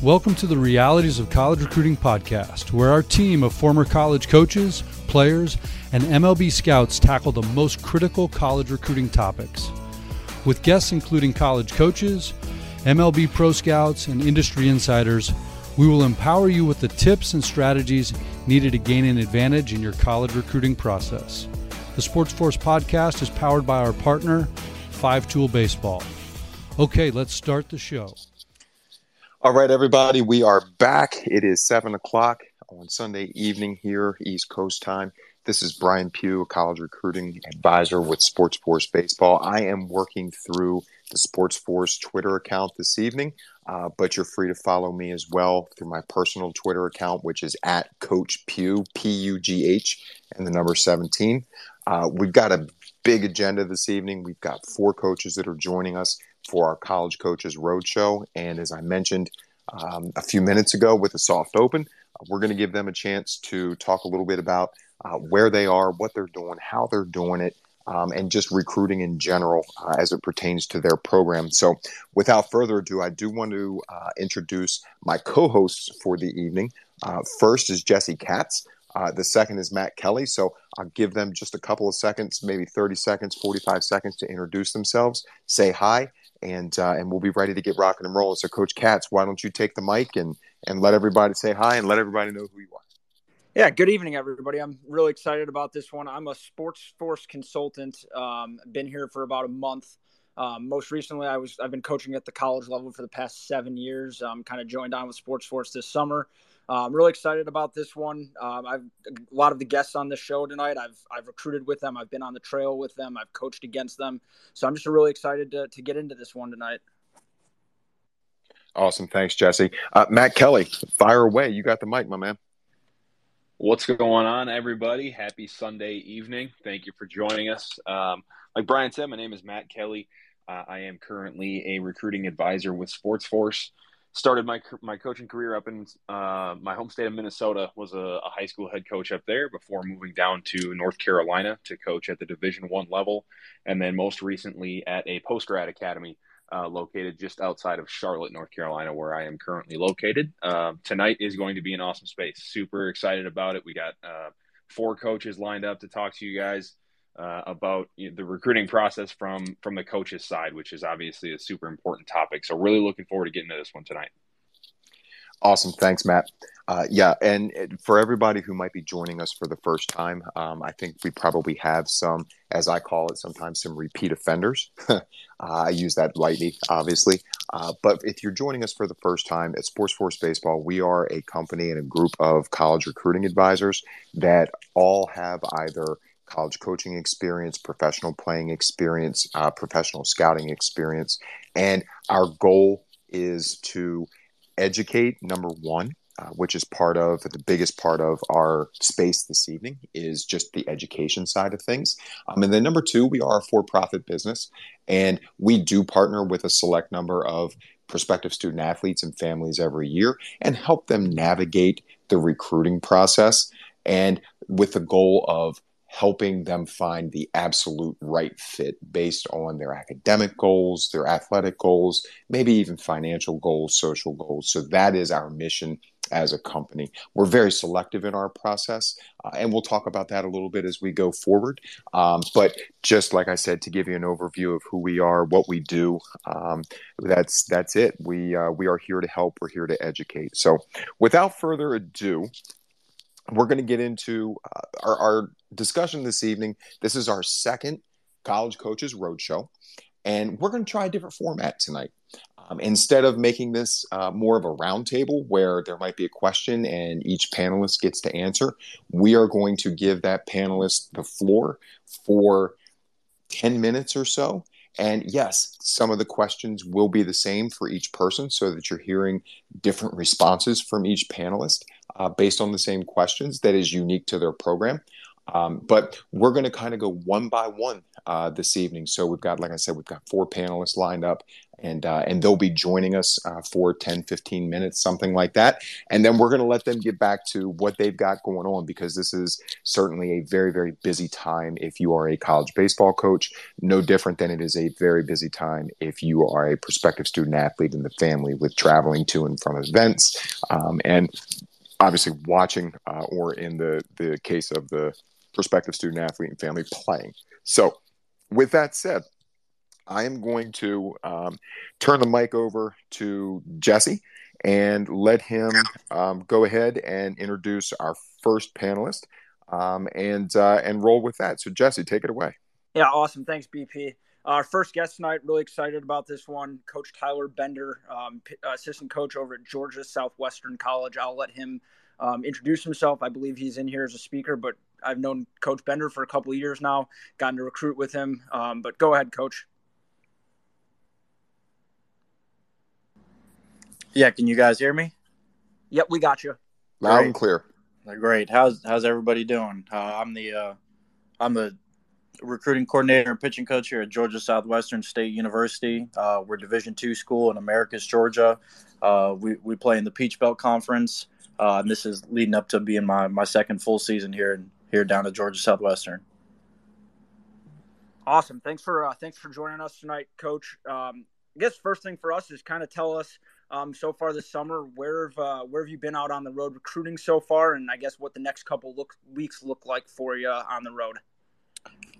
Welcome to the Realities of College Recruiting podcast, where our team of former college coaches, players, and MLB scouts tackle the most critical college recruiting topics. With guests including college coaches, MLB pro scouts, and industry insiders, we will empower you with the tips and strategies needed to gain an advantage in your college recruiting process. The SportsForce podcast is powered by our partner, Five Tool Baseball. Okay, let's start the show. All right, everybody, we are back. It is seven o'clock on Sunday evening here, East Coast time. This is Brian Pugh, a college recruiting advisor with SportsForce Baseball. I am working through the SportsForce Twitter account this evening, uh, but you're free to follow me as well through my personal Twitter account, which is at Coach Pugh, P U G H, and the number 17. Uh, we've got a big agenda this evening. We've got four coaches that are joining us for our College Coaches Roadshow. And as I mentioned um, a few minutes ago with the soft open, uh, we're going to give them a chance to talk a little bit about uh, where they are, what they're doing, how they're doing it, um, and just recruiting in general uh, as it pertains to their program. So, without further ado, I do want to uh, introduce my co hosts for the evening. Uh, first is Jesse Katz. Uh, the second is Matt Kelly. So I'll give them just a couple of seconds, maybe 30 seconds, 45 seconds to introduce themselves, say hi, and uh, and we'll be ready to get rocking and rolling. So, Coach Katz, why don't you take the mic and and let everybody say hi and let everybody know who you are. Yeah, good evening, everybody. I'm really excited about this one. I'm a SportsForce consultant. Um, been here for about a month. Um, most recently, I was I've been coaching at the college level for the past seven years. I'm kind of joined on with SportsForce this summer. Uh, I'm really excited about this one. Um, I've a lot of the guests on the show tonight. I've I've recruited with them. I've been on the trail with them. I've coached against them. So I'm just really excited to to get into this one tonight. Awesome, thanks, Jesse. Uh, Matt Kelly, fire away. You got the mic, my man. What's going on, everybody? Happy Sunday evening. Thank you for joining us. Um, like Brian said, my name is Matt Kelly. Uh, I am currently a recruiting advisor with SportsForce started my my coaching career up in uh, my home state of Minnesota. Was a, a, high school head coach up there before moving down to North Carolina to coach at the Division One level, and then most recently at a post grad academy uh, located just outside of Charlotte, North Carolina, where I am currently located. Uh, tonight is going to be an awesome space. Super excited about it. We got uh, four coaches lined up to talk to you guys uh, about you know, the recruiting process from from the coaches side, which is obviously a super important topic. So really looking forward to getting to this one tonight. Awesome, thanks, Matt. Uh, yeah, and for everybody who might be joining us for the first time, um, I think we probably have some, as I call it, sometimes some repeat offenders. uh, I use that lightly, obviously. Uh, but if you're joining us for the first time at SportsForce Baseball, we are a company and a group of college recruiting advisors that all have either college coaching experience, professional playing experience, uh, professional scouting experience. And our goal is to educate, number one, uh, which is part of the biggest part of our space this evening is just the education side of things. Um, and then number two, we are a for-profit business, and we do partner with a select number of prospective student athletes and families every year and help them navigate the recruiting process and with the goal of helping them find the absolute right fit based on their academic goals, their athletic goals, maybe even financial goals, social goals. So that is our mission as a company. We're very selective in our process, uh, and we'll talk about that a little bit as we go forward. Um, but just like I said, to give you an overview of who we are, what we do, um, that's that's it. We uh, we are here to help. We're here to educate. So, without further ado, we're going to get into uh, our, our, discussion this evening. This is our second College Coaches Roadshow, and we're going to try a different format tonight. Um, instead of making this uh, more of a roundtable where there might be a question and each panelist gets to answer, we are going to give that panelist the floor for 10 minutes or so. And yes, some of the questions will be the same for each person so that you're hearing different responses from each panelist uh, based on the same questions that is unique to their program. Um, but we're going to kind of go one by one uh, this evening. So we've got, like I said, we've got four panelists lined up, and uh, and they'll be joining us uh, for 10, 15 minutes, something like that. And then we're going to let them get back to what they've got going on because this is certainly a very, very busy time if you are a college baseball coach. No different than it is a very busy time if you are a prospective student athlete in the family with traveling to and from events. Um, and obviously watching uh, or in the the case of the prospective student athlete and family playing. So, with that said, I am going to um, turn the mic over to Jesse and let him um, go ahead and introduce our first panelist um, and uh, and roll with that. So, Jesse, take it away. Yeah, awesome. Thanks, BP. Our first guest tonight, really excited about this one. Coach Tyler Bender, um, assistant coach over at Georgia Southwestern College. I'll let him um, introduce himself. I believe he's in here as a speaker, but I've known Coach Bender for a couple of years now, gotten to recruit with him. Um, but go ahead, Coach. Yeah, can you guys hear me? Yep, we got you. Loud Great. and clear. Great. How's how's everybody doing? Uh, I'm the uh, I'm the recruiting coordinator and pitching coach here at Georgia Southwestern State University. Uh, we're Division two school in Americus, Georgia. Uh, we we play in the Peach Belt Conference. Uh, and this is leading up to being my, my second full season here here down at Georgia Southwestern. Awesome. Thanks for uh, thanks for joining us tonight, Coach. Um, I guess first thing for us is kind of tell us um, so far this summer where have uh, where have you been out on the road recruiting so far, and I guess what the next couple look weeks look like for you on the road.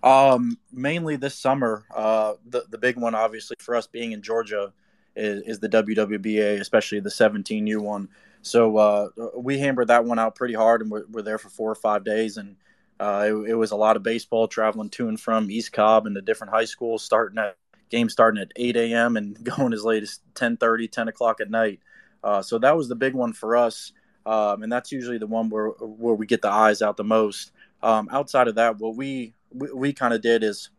Um, mainly this summer. Uh, the the big one, obviously, for us being in Georgia, is, is the WWBA, especially the 17U one. So uh, we hammered that one out pretty hard, and we're, we're there for four or five days. And uh, it, it, was a lot of baseball, traveling to and from East Cobb and the different high schools, starting at games starting at 8 a.m. and going as late as 10:30, 10 o'clock at night. Uh, so that was the big one for us. Um, and that's usually the one where, where we get the eyes out the most. Um, outside of that, what we, we, we kind of did is,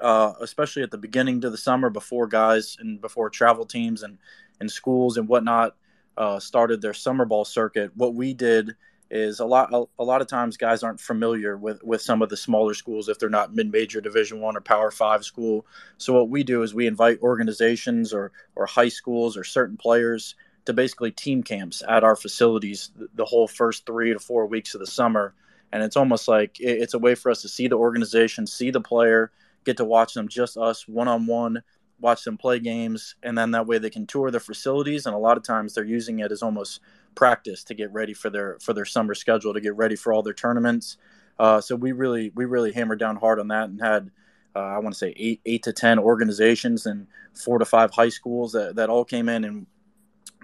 uh, especially at the beginning to the summer before guys and before travel teams and, and schools and whatnot, uh, started their summer ball circuit, what we did is a lot a, a, lot of times guys aren't familiar with with some of the smaller schools if they're not mid-major division one or power five school. So what we do is we invite organizations or or high schools or certain players to basically team camps at our facilities the, the whole first three to four weeks of the summer and it's almost like it's a way for us to see the organization see the player get to watch them just us one-on-one watch them play games, and then that way they can tour the facilities. And a lot of times they're using it as almost practice to get ready for their for their summer schedule to get ready for all their tournaments. Uh, so we really we really hammered down hard on that and had uh, I want to say eight eight to ten organizations and four to five high schools that, that all came in and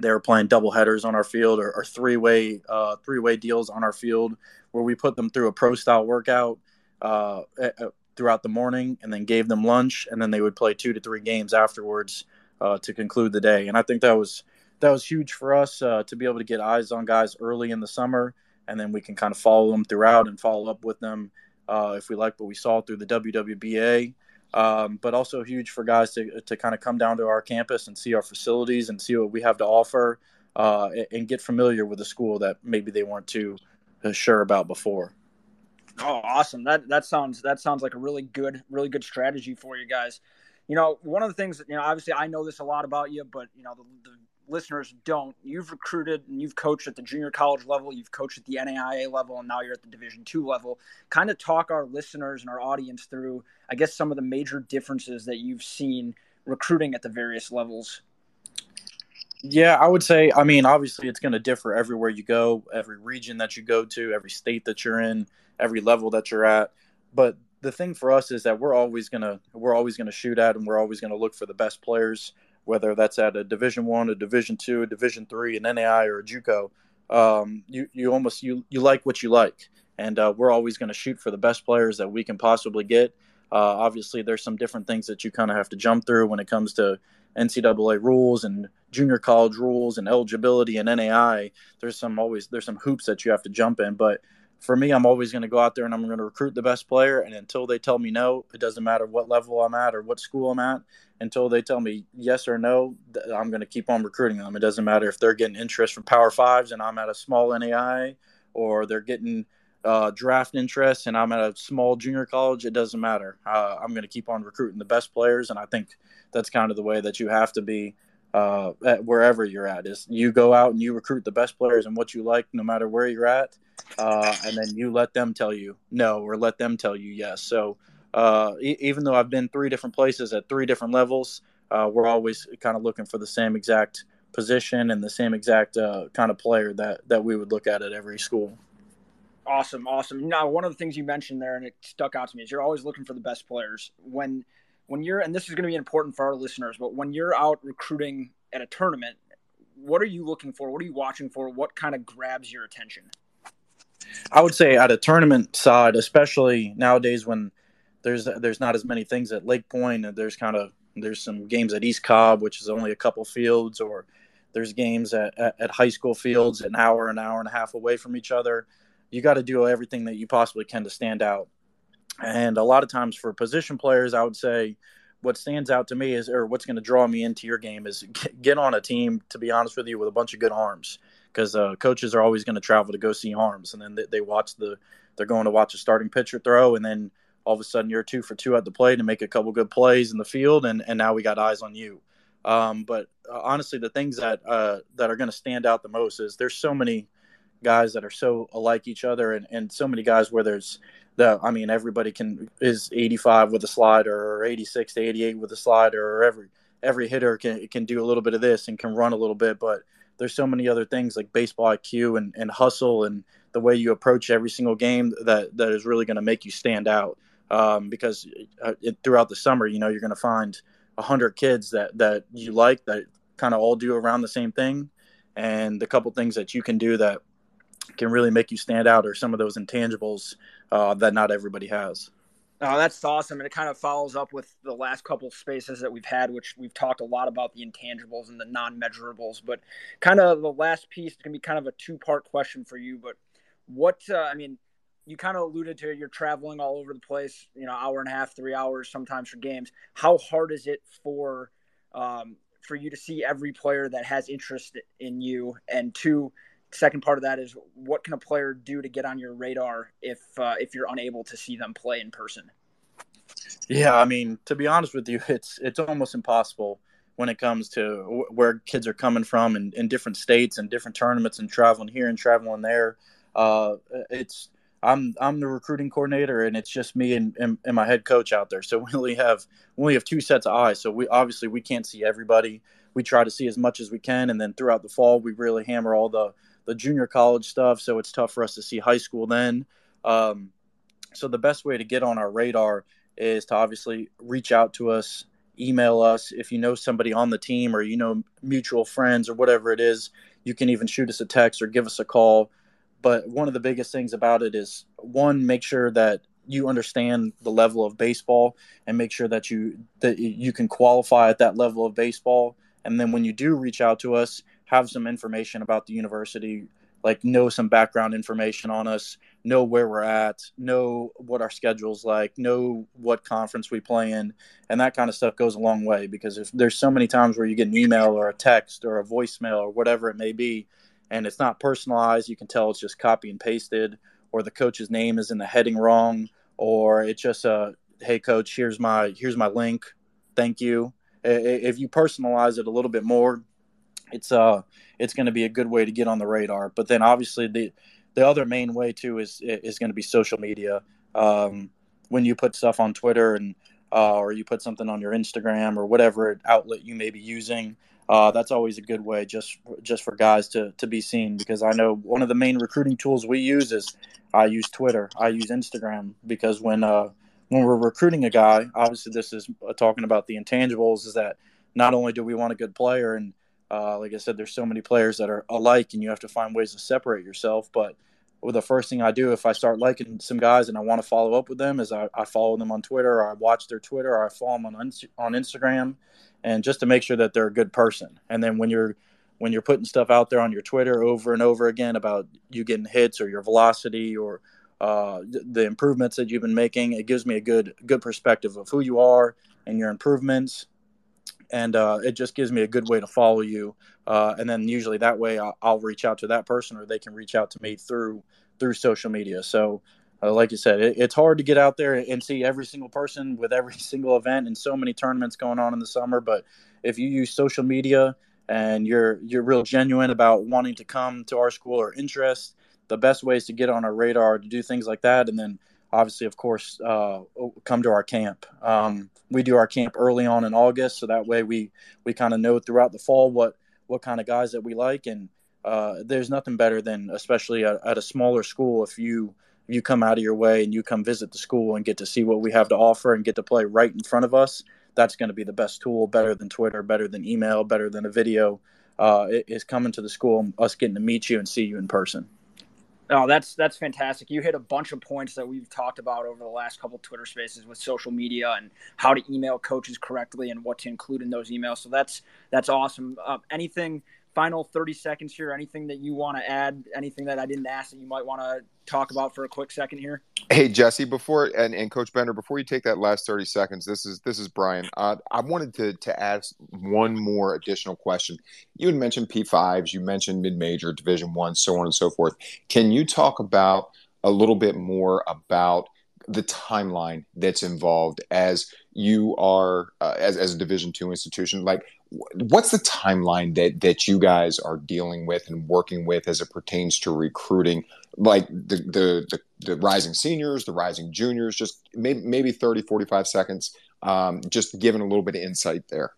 they were playing double headers on our field or, or three way uh, three way deals on our field where we put them through a pro style workout uh, throughout the morning and then gave them lunch and then they would play two to three games afterwards uh, to conclude the day. And I think that was that was huge for us uh, to be able to get eyes on guys early in the summer and then we can kind of follow them throughout and follow up with them uh, if we like what we saw through the WWBA. Um, but also huge for guys to, to kind of come down to our campus and see our facilities and see what we have to offer uh, and get familiar with the school that maybe they weren't too Uh, sure about before. Oh, awesome! That that sounds that sounds like a really good, really good strategy for you guys. You know, one of the things that you know, obviously, I know this a lot about you, but you know, the, the listeners don't. You've recruited and you've coached at the junior college level, you've coached at the NAIA level, and now you're at the Division two level. Kind of talk our listeners and our audience through, I guess, some of the major differences that you've seen recruiting at the various levels. Yeah, I would say. I mean, obviously, it's going to differ everywhere you go, every region that you go to, every state that you're in every level that you're at. But the thing for us is that we're always gonna we're always gonna shoot at and we're always gonna look for the best players, whether that's at a Division One, a Division Two, a Division Three, an NAI or a JUCO. Um, you you almost you you like what you like, and uh, we're always going to shoot for the best players that we can possibly get. Uh, obviously, there's some different things that you kind of have to jump through when it comes to NCAA rules and junior college rules and eligibility and NAI. There's some always there's some hoops that you have to jump in, but for me, I'm always going to go out there and I'm going to recruit the best player. And until they tell me no, it doesn't matter what level I'm at or what school I'm at. Until they tell me yes or no, I'm going to keep on recruiting them. It doesn't matter if they're getting interest from Power Fives and I'm at a small NAI, or they're getting uh, draft interest and I'm at a small junior college, it doesn't matter. Uh, I'm going to keep on recruiting the best players, and I think that's kind of the way that you have to be uh, at wherever you're at. Is you go out and you recruit the best players and what you like, no matter where you're at, uh, and then you let them tell you no or let them tell you yes. So uh, e- even though I've been three different places at three different levels, uh, we're always kind of looking for the same exact position and the same exact kind of player that that we would look at at every school. Awesome, awesome. Now, one of the things you mentioned there, and it stuck out to me, is you're always looking for the best players. When when you're, and this is going to be important for our listeners, but when you're out recruiting at a tournament, what are you looking for? What are you watching for? What kind of grabs your attention? I would say at a tournament side, especially nowadays when there's there's not as many things at LakePoint, and there's kind of there's some games at East Cobb, which is only a couple fields, or there's games at, at, at high school fields an hour, an hour and a half away from each other you got to do everything that you possibly can to stand out. And a lot of times for position players, I would say what stands out to me is, or what's going to draw me into your game is get on a team, to be honest with you, with a bunch of good arms. Because uh, coaches are always going to travel to go see arms. And then they, they watch the, they're going to watch a starting pitcher throw. And then all of a sudden you're two for two at the plate and make a couple good plays in the field. And, and now we got eyes on you. Um, but uh, honestly, the things that, uh, that are going to stand out the most is there's so many guys that are so alike each other and, and so many guys where there's the I mean everybody can is 85 with a slider or 86 to 88 with a slider or every every hitter can can do a little bit of this and can run a little bit but there's so many other things like baseball IQ and, and hustle and the way you approach every single game that that is really going to make you stand out. Um, because uh, it, throughout the summer you know you're going to find 100 kids that that you like that kind of all do around the same thing. And the couple things that you can do that can really make you stand out or some of those intangibles uh, that not everybody has. Oh, that's awesome. And it kind of follows up with the last couple of spaces that we've had, which we've talked a lot about the intangibles and the non measurables. But kind of the last piece can be kind of a two part question for you. But what, uh, I mean, you kind of alluded to you're traveling all over the place, you know, hour and a half, three hours sometimes for games. How hard is it for, um, for you to see every player that has interest in you? And two, second part of that is what can a player do to get on your radar if uh, if you're unable to see them play in person? Yeah, I mean, to be honest with you, it's it's almost impossible when it comes to where kids are coming from in, in different states and different tournaments and traveling here and traveling there. Uh, it's I'm I'm the recruiting coordinator and it's just me and, and, and, my head coach out there. So we only have we only have two sets of eyes. So we obviously we can't see everybody. We try to see as much as we can, and then throughout the fall we really hammer all the the junior college stuff, so it's tough for us to see high school then. Um, so the best way to get on our radar is to obviously reach out to us, email us. If you know somebody on the team or you know mutual friends or whatever it is, you can even shoot us a text or give us a call. But one of the biggest things about it is one, make sure that you understand the level of baseball and make sure that you that you can qualify at that level of baseball. And then when you do reach out to us, have some information about the university, like know some background information on us, know where we're at, know what our schedule's like, know what conference we play in, and that kind of stuff goes a long way because if there's so many times where you get an email or a text or a voicemail or whatever it may be, and it's not personalized, you can tell it's just copy and pasted, or the coach's name is in the heading wrong, or it's just a hey coach, here's my here's my link, thank you. If you personalize it a little bit more, it's uh it's going to be a good way to get on the radar. But then obviously the the other main way too is is going to be social media. Um, when you put stuff on Twitter and uh, or you put something on your Instagram or whatever outlet you may be using, uh, that's always a good way just just for guys to to be seen. Because I know one of the main recruiting tools we use is I use Twitter, I use Instagram because when uh, when we're recruiting a guy, obviously this is talking about the intangibles. Is that not only do we want a good player and uh, like I said, there's so many players that are alike, and you have to find ways to separate yourself. But well, the first thing I do if I start liking some guys and I want to follow up with them is I, I follow them on Twitter, or I watch their Twitter, or I follow them on on Instagram, and just to make sure that they're a good person. And then when you're when you're putting stuff out there on your Twitter over and over again about you getting hits or your velocity or uh, the improvements that you've been making, it gives me a good good perspective of who you are and your improvements and uh, it just gives me a good way to follow you. Uh, and then usually that way I'll, I'll, reach out to that person, or they can reach out to me through through social media. So, uh, like you said, it, it's hard to get out there and see every single person with every single event and so many tournaments going on in the summer. But if you use social media and you're you're real genuine about wanting to come to our school or interest, the best ways to get on our radar to do things like that, and then obviously, of course, uh, come to our camp. Um, we do our camp early on in August, so that way we we kind of know throughout the fall what what kind of guys that we like, and uh, there's nothing better than, especially at, at, a smaller school, if you you come out of your way and you come visit the school and get to see what we have to offer and get to play right in front of us. That's going to be the best tool, better than Twitter, better than email, better than a video. Uh, is coming to the school, us getting to meet you and see you in person. Oh, that's that's fantastic. You hit a bunch of points that we've talked about over the last couple Twitter spaces with social media and how to email coaches correctly and what to include in those emails. So that's that's awesome. Uh, anything final 30 seconds here anything that you want to add anything that i didn't ask that you might want to talk about for a quick second here? Hey jesse before and, and coach bender before you take that last 30 seconds this is this is brian. Uh, i wanted to to ask one more additional question. You had mentioned p5s you mentioned mid-major division one so on and so forth. Can you talk about a little bit more about the timeline that's involved as you are uh, as, as a division two institution? Like what's the timeline that that you guys are dealing with and working with as it pertains to recruiting like the the the, the rising seniors the rising juniors just maybe, maybe 30 45 seconds um, just giving a little bit of insight there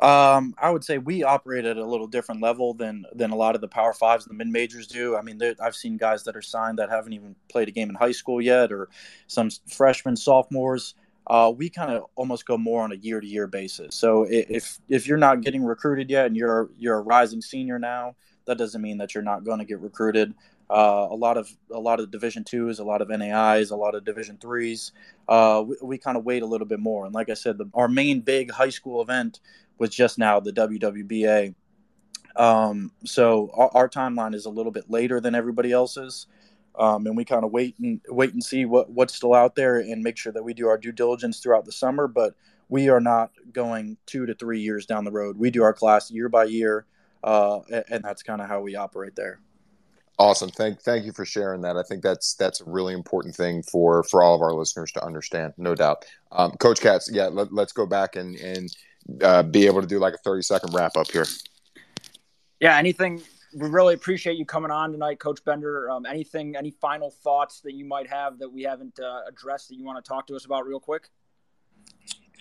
um, I would say we operate at a little different level than than a lot of the Power Fives, the mid majors do. I mean, I've seen guys that are signed that haven't even played a game in high school yet, or some freshmen, sophomores uh, we kind of almost go more on a year to year basis. So if if you're not getting recruited yet and you're you're a rising senior now, that doesn't mean that you're not going to get recruited. Uh, a lot of a lot of Division twos, a lot of NAIs, a lot of Division threes. Uh, we, we kind of wait a little bit more. And like I said, the, our main big high school event was just now the WWBA. Um, so our, our, timeline is a little bit later than everybody else's um, and we kind of wait and wait and see what what's still out there and make sure that we do our due diligence throughout the summer. But we are not going two to three years down the road. We do our class year by year, uh, and that's kind of how we operate there. Awesome. Thank thank you for sharing that. I think that's that's a really important thing for for all of our listeners to understand, no doubt. Um, Coach Katz, yeah, let, us go back and and uh, be able to do like a thirty second wrap up here. Yeah. Anything we really appreciate you coming on tonight, Coach Bender. Um, anything, any final thoughts that you might have that we haven't uh, addressed that you want to talk to us about real quick?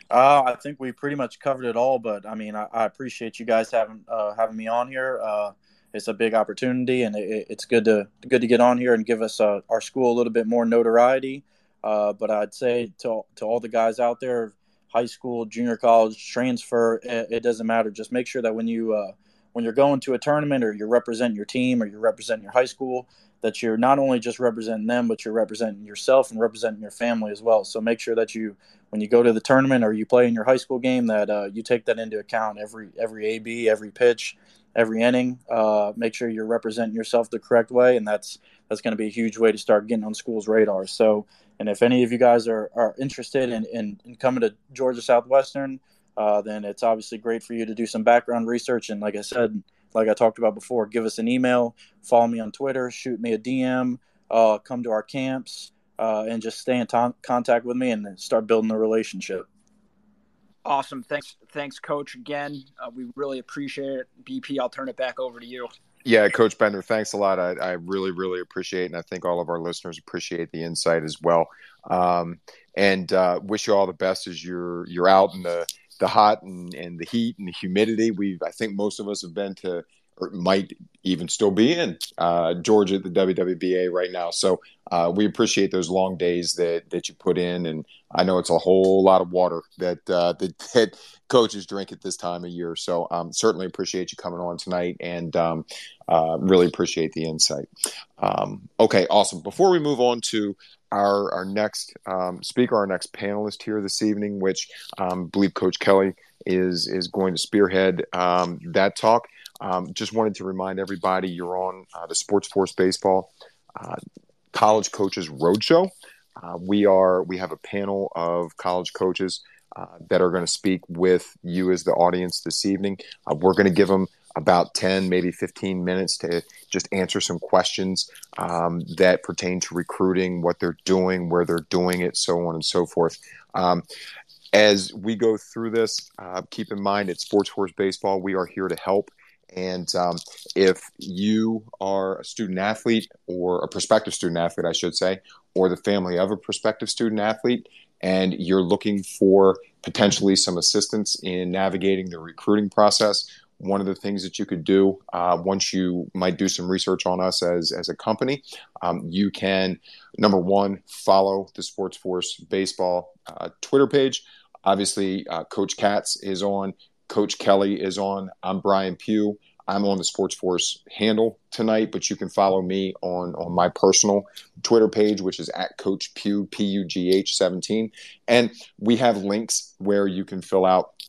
Uh, I think we pretty much covered it all, but I mean, I, I appreciate you guys having uh, having me on here. Uh, it's a big opportunity, and it, it's good to good to get on here and give us uh, our school a little bit more notoriety. Uh, but I'd say to to all the guys out there, high school, junior college, transfer, it, it doesn't matter. Just make sure that when you when you're going to a tournament or you're representing your team or you're representing your high school, that you're not only just representing them, but you're representing yourself and representing your family as well. So make sure that you, when you go to the tournament or you play in your high school game, that uh, you take that into account every every AB, every pitch, every inning. Uh, make sure you're representing yourself the correct way, and that's that's going to be a huge way to start getting on school's radar. So, and if any of you guys are, are interested in, in, in coming to Georgia Southwestern, uh, then it's obviously great for you to do some background research. And like I said, like I talked about before, give us an email, follow me on Twitter, shoot me a DM, uh, come to our camps, uh, and just stay in t- contact with me and start building a relationship. Awesome. Thanks, thanks, Coach. Again, uh, we really appreciate it. BP, I'll turn it back over to you. Yeah, Coach Bender, thanks a lot. I, I really, really appreciate it. And I think all of our listeners appreciate the insight as well. Um, and uh, wish you all the best as you're you're out in the the hot and, and the heat and the humidity. We've I think most of us have been to or might even still be in uh, Georgia at the WWBA right now. So uh, we appreciate those long days that that you put in, and I know it's a whole lot of water that uh, that, that coaches drink at this time of year. So um, certainly appreciate you coming on tonight, and um, uh, really appreciate the insight. Um, okay, awesome. Before we move on to our our next um, speaker, our next panelist here this evening, which um, I believe Coach Kelly is is going to spearhead um, that talk. Um, just wanted to remind everybody you're on uh, the SportsForce Baseball uh, College Coaches Roadshow. Uh, we are we have a panel of college coaches uh, that are going to speak with you as the audience this evening. Uh, we're going to give them about 10, maybe 15 minutes to just answer some questions um, that pertain to recruiting, what they're doing, where they're doing it, so on and so forth. Um, as we go through this, uh, keep in mind at SportsForce Baseball, we are here to help. And um, if you are a student athlete or a prospective student athlete, I should say, or the family of a prospective student athlete, and you're looking for potentially some assistance in navigating the recruiting process, one of the things that you could do uh, once you might do some research on us as, as a company, um, you can, number one, follow the SportsForce Baseball uh, Twitter page. Obviously, uh, Coach Katz is on, Coach Kelly is on. I'm Brian Pugh. I'm on the SportsForce handle tonight, but you can follow me on on my personal Twitter page, which is at Coach Pugh P U G H 17, and we have links where you can fill out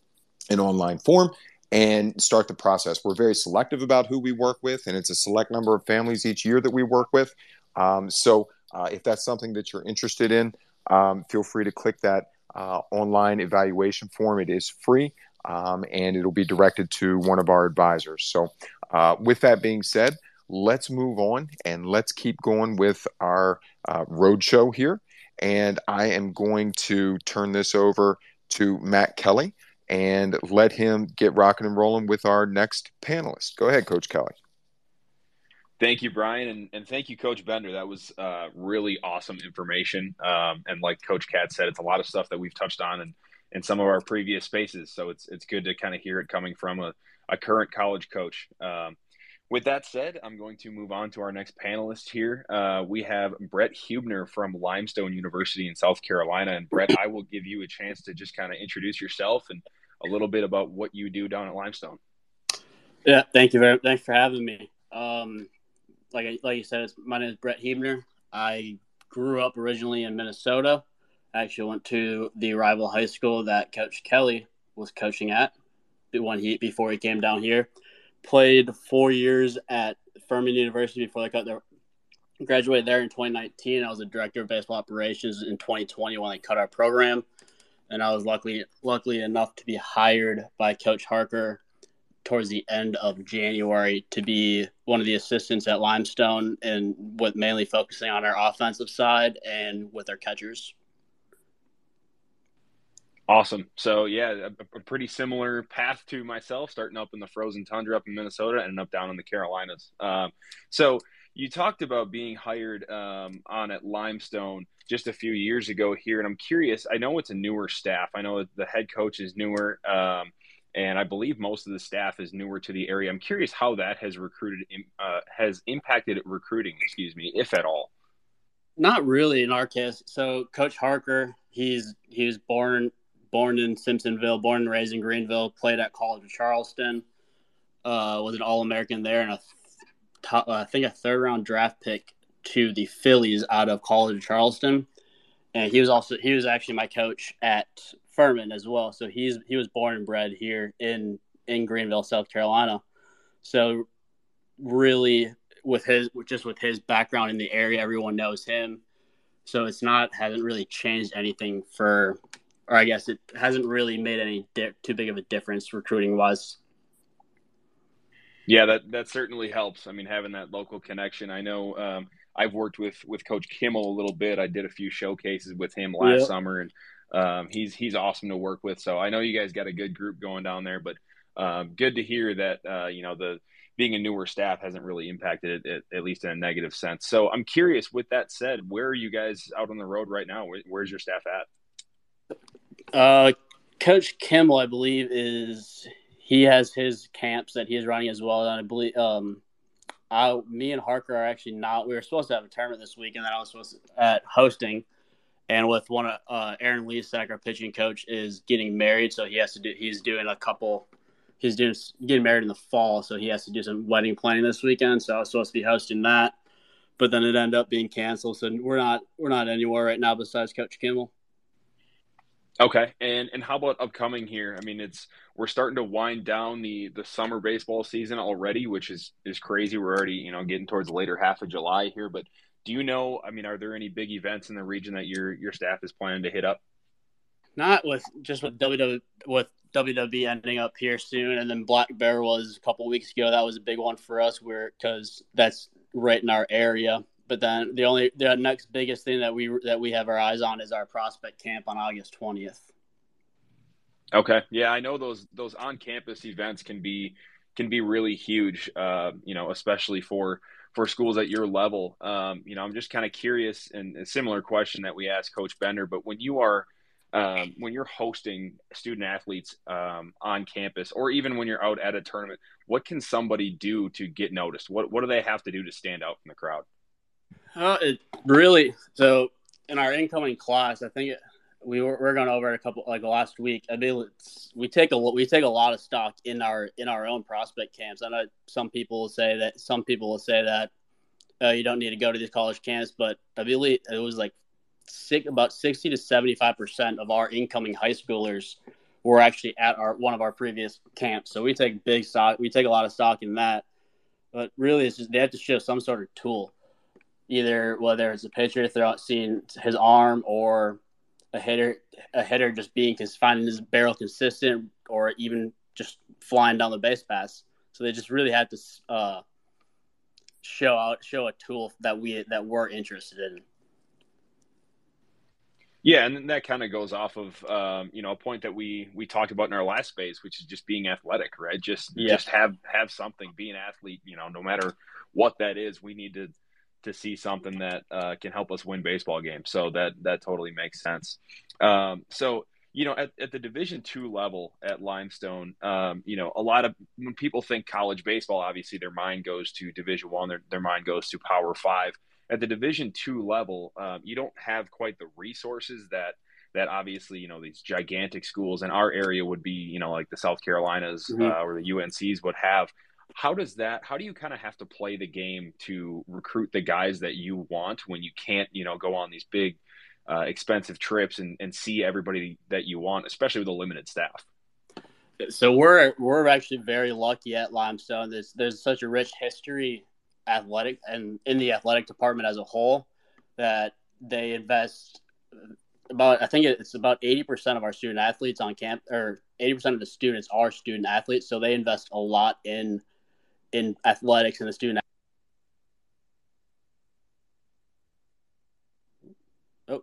an online form and start the process. We're very selective about who we work with, and it's a select number of families each year that we work with. Um, so, uh, if that's something that you're interested in, um, feel free to click that uh, online evaluation form. It is free um, and it'll be directed to one of our advisors. So, uh, with that being said, let's move on and let's keep going with our uh, roadshow here. And I am going to turn this over to Matt Kelly and let him get rocking and rolling with our next panelist. Go ahead, Coach Kelly. Thank you, Brian, and, and thank you, Coach Bender. That was uh, really awesome information. Um, and like Coach Katz said, it's a lot of stuff that we've touched on and in some of our previous spaces. So it's it's good to kind of hear it coming from a, a current college coach. Um, with that said, I'm going to move on to our next panelist here. Uh, we have Brett Hubner from Limestone University in South Carolina. And Brett, I will give you a chance to just kind of introduce yourself and a little bit about what you do down at Limestone. Yeah, thank you very thanks for having me. Um, like like you said, my name is Brett Hubner. I grew up originally in Minnesota. Actually went to the rival high school that Coach Kelly was coaching at when he before he came down here. Played four years at Furman University before I got there. Graduated there in 2019. I was a director of baseball operations in 2020 when they cut our program, and I was luckily luckily enough to be hired by Coach Harker towards the end of January to be one of the assistants at Limestone and with mainly focusing on our offensive side and with our catchers. Awesome. So yeah, a, a, pretty similar path to myself, starting up in the frozen tundra up in Minnesota and up down in the Carolinas. Um, so you talked about being hired um, on at Limestone just a few years ago here, and I'm curious. I know it's a newer staff. I know the head coach is newer, um, and I believe most of the staff is newer to the area. I'm curious how that has recruited uh, has impacted recruiting. Excuse me, if at all. Not really in our case. So Coach Harker, he's he was born born in Simpsonville, born and raised in Greenville, played at College of Charleston, uh, was an All American there, and a top, uh, I think a third round draft pick to the Phillies out of College of Charleston. And he was also he was actually my coach at Furman as well. So he's he was born and bred here in in Greenville, South Carolina. So really with his just with his background in the area, everyone knows him. So it's not hasn't really changed anything for or I guess it hasn't really made any di- too big of a difference recruiting wise. Yeah, that that certainly helps. I mean, having that local connection. I know um, I've worked with with Coach Kimmel a little bit. I did a few showcases with him last yep. summer, and um, he's he's awesome to work with. So I know you guys got a good group going down there. But um, good to hear that uh, you know the being a newer staff hasn't really impacted it, at, at, least in a negative sense. So I'm curious. With that said, where are you guys out on the road right now? Where, where's your staff at? Uh, Coach Kimmel, I believe, is he has his camps that he is running as well. And I believe um, I, me and Harker are actually not. We were supposed to have a tournament this week, and then I was supposed to at hosting. And with one of uh, Aaron Leasack, our pitching coach, is getting married, so he has to do. He's doing a couple. He's doing getting married in the fall, so he has to do some wedding planning this weekend. So I was supposed to be hosting that, but then it ended up being canceled. So we're not we're not anywhere right now besides Coach Kimmel. Okay, and and how about upcoming here? I mean, it's we're starting to wind down the the summer baseball season already, which is is crazy. We're already you know getting towards the later half of July here, but do you know? I mean, are there any big events in the region that your your staff is planning to hit up? Not with just with WWE with WWE ending up here soon, and then Black Bear was a couple weeks ago. That was a big one for us, where because that's right in our area. But then the only the next biggest thing that we that we have our eyes on is our prospect camp on August twentieth. Okay, yeah, I know those those on campus events can be can be really huge. Uh, you know, especially for for schools at your level. Um, you know, I'm just kind of curious, and a similar question that we asked Coach Bender. But when you are um, when you're hosting student athletes um, on campus, or even when you're out at a tournament, what can somebody do to get noticed? What what do they have to do to stand out from the crowd? Uh, it really so in our incoming class, I think it, we were, we are going over it a couple like last week. I mean, we take a we take a lot of stock in our in our own prospect camps. I know some people will say that some people will say that uh, you don't need to go to these college camps, but I believe it was like six, about sixty to seventy five percent of our incoming high schoolers were actually at our one of our previous camps. So we take big stock. We take a lot of stock in that. But really, it's just they have to show some sort of tool either whether it's a pitcher throughout seeing his arm or a hitter a hitter just being finding his barrel consistent or even just flying down the base pass. So they just really had to uh, show out show a tool that we that we're interested in. Yeah, and that kind of goes off of um, you know a point that we we talked about in our last space, which is just being athletic, right? Just yeah. just have have something, be an athlete. You know, no matter what that is, we need to to see something that uh, can help us win baseball games. So that that totally makes sense. Um, so you know, at, at the Division two level at Limestone, um, you know, a lot of when people think college baseball, obviously their mind goes to Division one, their their mind goes to Power Five. At the Division two level, um, you don't have quite the resources that that obviously you know these gigantic schools in our area would be you know like the South Carolinas mm-hmm. uh, or the UNCs would have how does that how do you kind of have to play the game to recruit the guys that you want when you can't you know go on these big uh, expensive trips and, and see everybody that you want especially with a limited staff? So we're we're actually very lucky at limestone. There's there's such a rich history athletic and in the athletic department as a whole that they invest about I think it's about 80% of our student athletes on camp or 80% of the students are student athletes. So they invest a lot in in athletics and the student. Oh.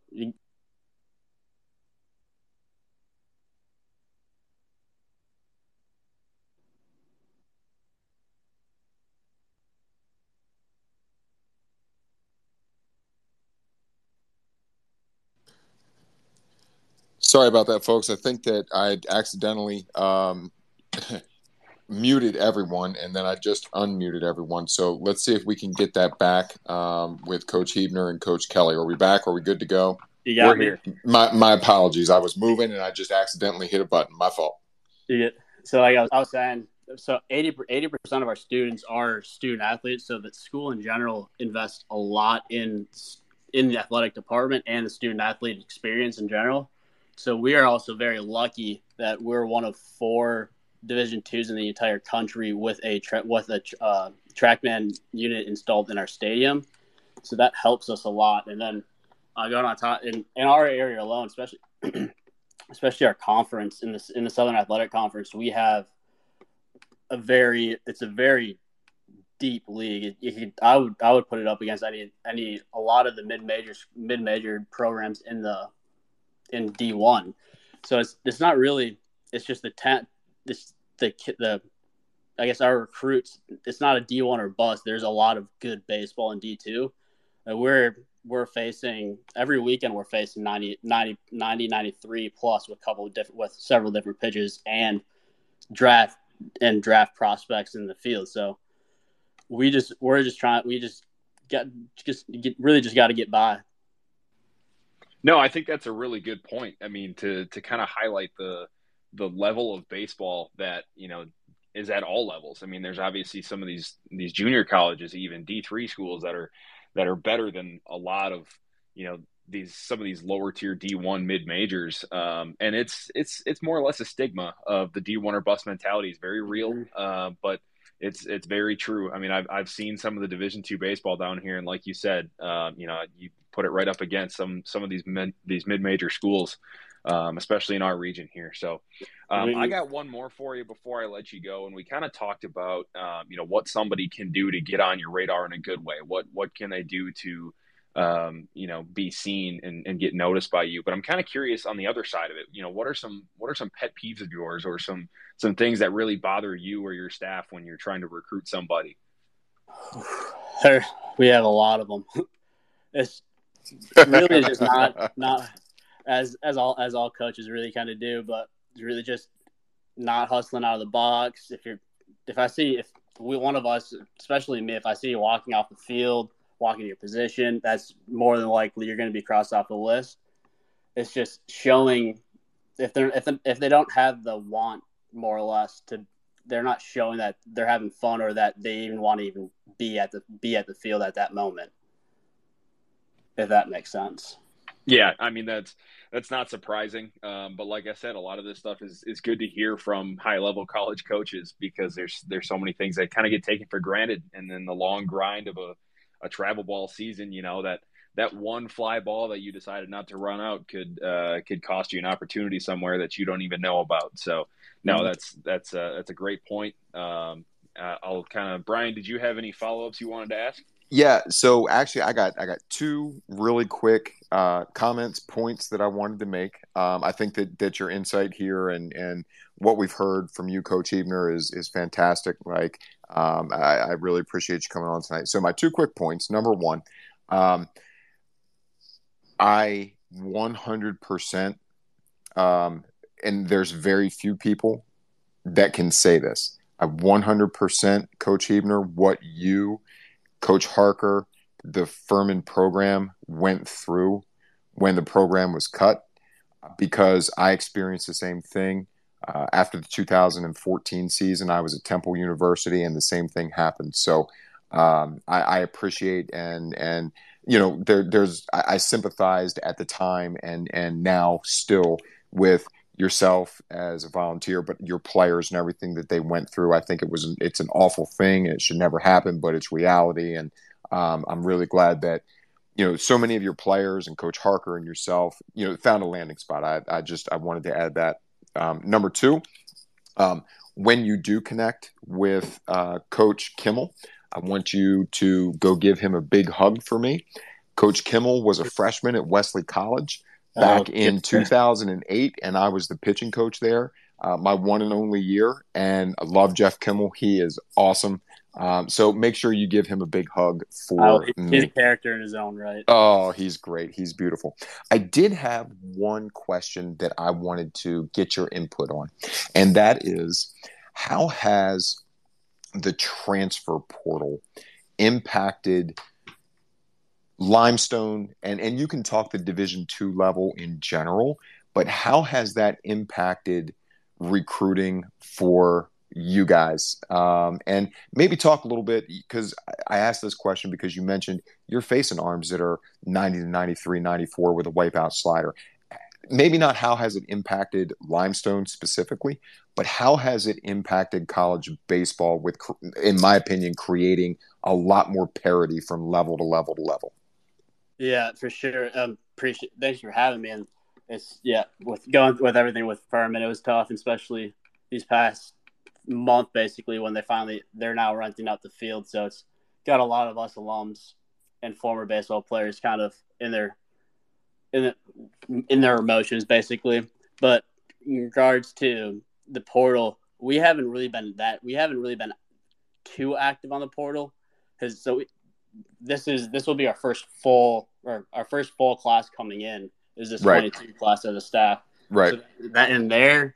Sorry about that, folks. I think that I accidentally um, muted everyone and then I just unmuted everyone. So let's see if we can get that back um, with Coach Hebner and Coach Kelly. Are we back? Are we good to go? You got We're me. here. My, my apologies. I was moving and I just accidentally hit a button. My fault. Yeah. So like I was, I was saying, so 80 percent of our students are student athletes. So that school in general invests a lot in in the athletic department and the student athlete experience in general. So we are also very lucky that we're one of four Division twos in the entire country with a tra- with a uh, TrackMan unit installed in our stadium, so that helps us a lot. And then uh, going on top in, in our area alone, especially especially our conference in this in the South Atlantic Conference, we have a very it's a very deep league. It, I would I would put it up against any any a lot of the mid major mid major programs in the in D one. So it's it's not really it's just the ten, this the the I guess our recruits. It's not a D one or bust. There's a lot of good baseball in D two. we're we're facing every weekend. We're facing 90, 90, 90 93 plus with a couple different with several different pitches and draft and draft prospects in the field. So we just we're just trying. We just got just get, really just got to get by. No, I think that's a really good point. I mean, to to kind of highlight the the level of baseball that you know is at all levels. I mean, there's obviously some of these these junior colleges, even D three schools that are that are better than a lot of you know these some of these lower tier D one mid majors, um, and it's it's it's more or less a stigma of the D one or bust mentality is very real, mm-hmm. uh, but it's it's very true. I mean, I've I've seen some of the Division two baseball down here, and like you said, uh, you know, you put it right up against some some of these mid, these mid major schools um, especially in our region here. So um, I got one more for you before I let you go, and we kind of talked about um, you know what somebody can do to get on your radar in a good way. What what can they do to um, you know be seen and, and get noticed by you? But I'm kind of curious on the other side of it. You know, what are some what are some pet peeves of yours, or some some things that really bother you or your staff when you're trying to recruit somebody? we have a lot of them. It's really just not not as as all as all coaches really kind of do, but it's really just not hustling out of the box. If you're if I see if we one of us, especially me, if I see you walking off the field, walking your position, that's more than likely you're going to be crossed off the list. It's just showing if they're if if they don't have the want more or less to they're not showing that they're having fun or that they even want to even be at the be at the field at that moment. If that makes sense. Yeah, I mean that's that's not surprising. Um, but like I said, a lot of this stuff is is good to hear from high level college coaches because there's there's so many things that kind of get taken for granted, and then the long grind of a a travel ball season, you know that that one fly ball that you decided not to run out could uh, could cost you an opportunity somewhere that you don't even know about. So no, mm-hmm. that's that's a, that's a great point. Um, uh, I'll kind of Brian. Did you have any follow ups you wanted to ask? Yeah, so actually, I got I got two really quick uh, comments points that I wanted to make. Um, I think that that your insight here and and what we've heard from you, Coach Huebner, is is fantastic. Like, um, I, I, really appreciate you coming on tonight. So my two quick points. Number one, um, I 100%, um, and there's very few people that can say this. I 100% Coach Huebner, what you, Coach Harker, the Furman program went through when the program was cut, because I experienced the same thing. Uh, after the 2014 season, I was at Temple University, and the same thing happened. So um, I, I, appreciate and and you know, there, there's I, I sympathized at the time and and now still with yourself as a volunteer, but your players and everything that they went through. I think it was it's an awful thing. It should never happen, but it's reality, and um, I'm really glad that you know so many of your players and Coach Harker and yourself, you know, found a landing spot. I, I just I wanted to add that. Um, number two, um, when you do connect with uh, Coach Kimmel, I want you to go give him a big hug for me. Coach Kimmel was a freshman at Wesley College back oh, in 2008, and I was the pitching coach there, uh, my one and only year. And I love Jeff Kimmel. He is awesome. Um, so make sure you give him a big hug for oh, he's me. a character in his own right. Oh, he's great. He's beautiful. I did have one question that I wanted to get your input on, and that is how has the transfer portal impacted limestone and and you can talk the division 2 level in general but how has that impacted recruiting for you guys? Um, and maybe talk a little bit because i asked this question because you mentioned you're facing arms that are 90 to 93 94 with a wipeout slider. Maybe not how has it impacted limestone specifically but how has it impacted college baseball with in my opinion creating a lot more parity from level to level to level yeah for sure um appreciate thanks for having me and it's yeah with going with everything with Furman it was tough especially these past month basically when they finally they're now renting out the field so it's got a lot of us alums and former baseball players kind of in their in the, in their emotions basically. But in regards to the portal, we haven't really been that we haven't really been too active on the portal because so we, this is this will be our first full or our first full class coming in is this right. 22 class of the staff. Right. So that in there,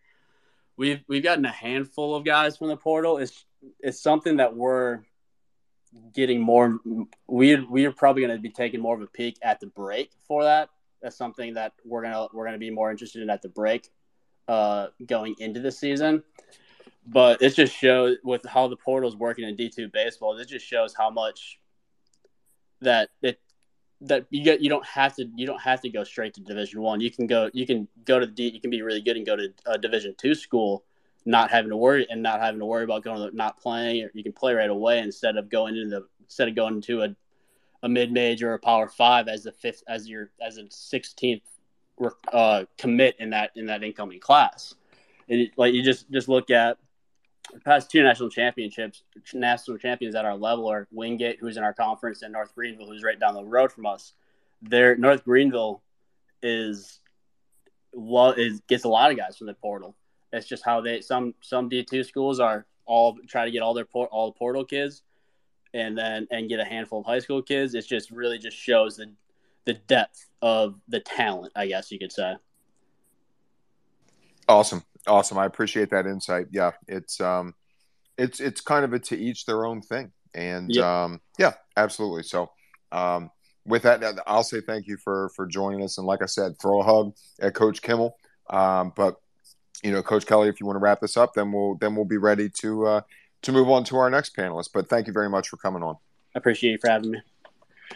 we've we've gotten a handful of guys from the portal. It's it's something that we're getting more. We we are probably going to be taking more of a peek at the break for that that's something that we're gonna we're gonna be more interested in at the break, uh, going into the season. But it just shows with how the portal is working in D two baseball. It just shows how much that it that you get you don't have to you don't have to go straight to division one you can go you can go to the D, you can be really good and go to a division two school not having to worry and not having to worry about going to not playing you can play right away instead of going into the instead of going into a a mid major or a power five as the fifth as your as a sixteenth uh, commit in that in that incoming class. And it, like you just just look at past two national championships, national champions at our level are Wingate, who's in our conference, and North Greenville, who's right down the road from us. There, North Greenville is is gets a lot of guys from the portal. It's just how they some some D two schools are all try to get all their port all the portal kids, and then and get a handful of high school kids. It's just really just shows the the depth of the talent, I guess you could say. Awesome, awesome. I appreciate that insight. Yeah, it's um, it's it's kind of a to each their own thing, and yep. um, yeah, absolutely. So, um, with that, I'll say thank you for for joining us, and like I said, throw a hug at Coach Kimmel. Um, but you know, Coach Kelly, if you want to wrap this up, then we'll then we'll be ready to uh, to move on to our next panelist. But thank you very much for coming on. I appreciate you for having me.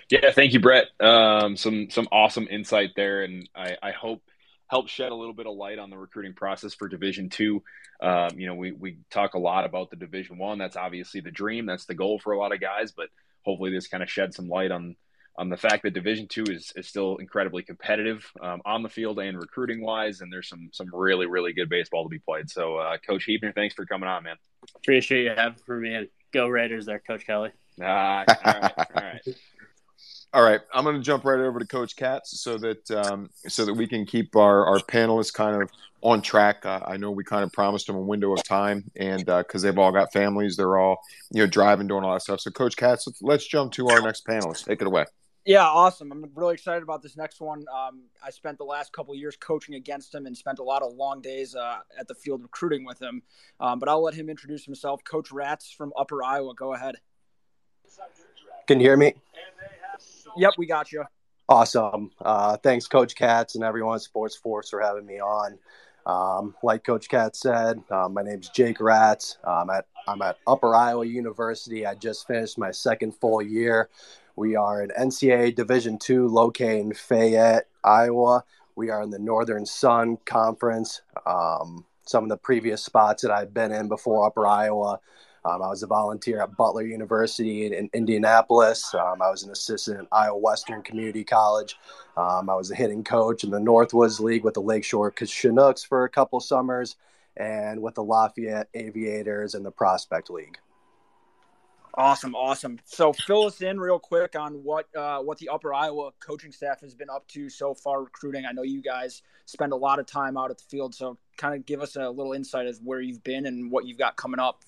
Yeah, thank you, Brett. Um, some some awesome insight there, and I, I hope help shed a little bit of light on the recruiting process for Division Two. Um, you know, we we talk a lot about the Division One. That's obviously the dream. That's the goal for a lot of guys. But hopefully, this kind of sheds some light on on the fact that Division Two is, is still incredibly competitive um, on the field and recruiting wise, and there's some some really really good baseball to be played. So, uh, Coach Heebner, thanks for coming on, man. Appreciate you having for me, and go Raiders, there, Coach Kelly. Ah, all right, all right. All right, I'm going to jump right over to Coach Katz so that um, so that we can keep our, our panelists kind of on track. Uh, I know we kind of promised them a window of time, and because uh, they've all got families, they're all you know driving, doing all that stuff. So, Coach Katz, let's, let's jump to our next panelist. Take it away. Yeah, awesome. I'm really excited about this next one. Um, I spent the last couple years coaching against him and spent a lot of long days uh, at the field recruiting with him. Um, but I'll let him introduce himself. Coach Ratz from Upper Iowa. Go ahead. Can you hear me? Yep, we got you. Awesome. Uh, thanks, Coach Katz and everyone at SportsForce for having me on. Um, like Coach Katz said, uh, my name is Jake Ratz. I'm at I'm at Upper Iowa University. I just finished my second full year. We are an NCAA Division two located in Fayette, Iowa. We are in the Northern Sun Conference. Um, some of the previous spots that I've been in before Upper Iowa um, I was a volunteer at Butler University in, in Indianapolis. Um, I was an assistant at Iowa Western Community College. Um, I was a hitting coach in the Northwoods League with the Lakeshore Chinooks for a couple summers and with the Lafayette Aviators and the Prospect League. Awesome, awesome. So fill us in real quick on what uh, what the Upper Iowa coaching staff has been up to so far recruiting. I know you guys spend a lot of time out at the field, so kind of give us a little insight as where you've been and what you've got coming up.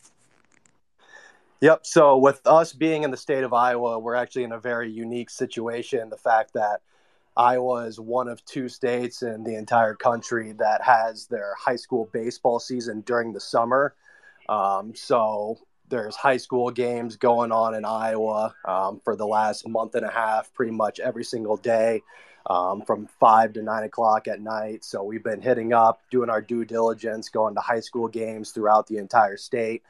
Yep. So with us being in the state of Iowa, we're actually in a very unique situation. The fact that Iowa is one of two states in the entire country that has their high school baseball season during the summer. Um, so there's high school games going on in Iowa um, for the last month and a half, pretty much every single day. Um, from five to nine o'clock at night. So we've been hitting up, doing our due diligence, going to high school games throughout the entire state.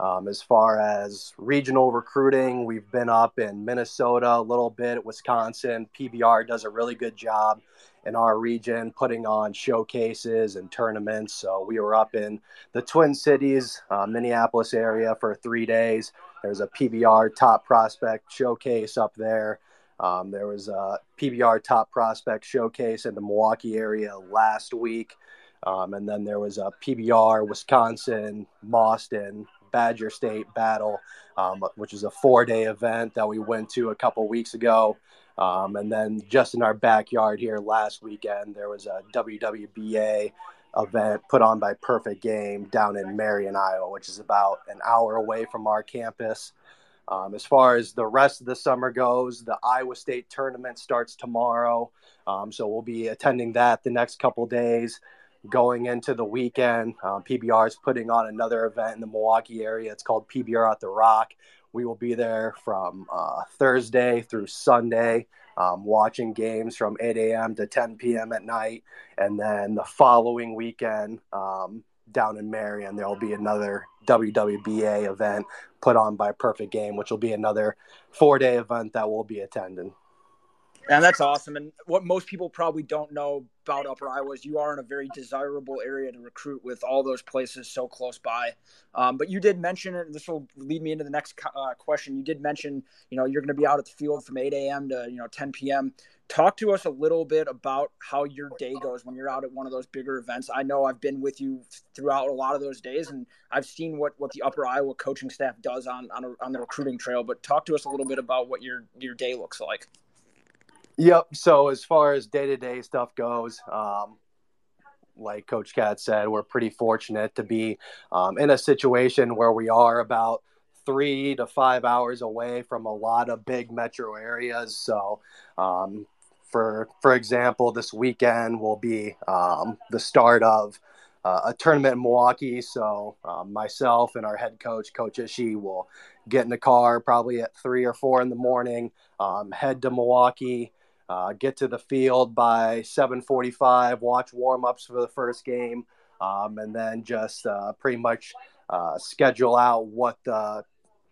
Um, as far as regional recruiting, we've been up in Minnesota a little bit, Wisconsin. PBR does a really good job in our region putting on showcases and tournaments. So we were up in the Twin Cities, uh, Minneapolis area for three days. There's a PBR top prospect showcase up there. Um, there was a PBR top prospect showcase in the Milwaukee area last week. Um, and then there was a PBR Wisconsin, Boston, Badger State battle, um, which is a four day event that we went to a couple weeks ago. Um, and then just in our backyard here last weekend, there was a WWBA event put on by Perfect Game down in Marion, Iowa, which is about an hour away from our campus. Um, as far as the rest of the summer goes, the Iowa State tournament starts tomorrow. Um, so we'll be attending that the next couple days going into the weekend. Um, PBR is putting on another event in the Milwaukee area. It's called PBR at the Rock. We will be there from uh, Thursday through Sunday, um, watching games from 8 a.m. to 10 p.m. at night. And then the following weekend, um, down in Marion, there will be another WWBA event put on by Perfect Game, which will be another four day event that we'll be attending. And that's awesome. And what most people probably don't know about Upper Iowa is you are in a very desirable area to recruit with all those places so close by. Um, but you did mention it. This will lead me into the next uh, question. You did mention, you know, you're going to be out at the field from 8 a.m. to you know 10 p.m. Talk to us a little bit about how your day goes when you're out at one of those bigger events. I know I've been with you throughout a lot of those days, and I've seen what, what the Upper Iowa coaching staff does on on, a, on the recruiting trail. But talk to us a little bit about what your your day looks like. Yep. So as far as day to day stuff goes, um, like Coach Katz said, we're pretty fortunate to be um, in a situation where we are about three to five hours away from a lot of big metro areas. So, um, for for example, this weekend will be um, the start of uh, a tournament in Milwaukee. So um, myself and our head coach, Coach Ishii, will get in the car probably at three or four in the morning, um, head to Milwaukee uh, get to the field by 7:45, watch warm-ups for the first game, um, and then just uh, pretty much uh, schedule out what the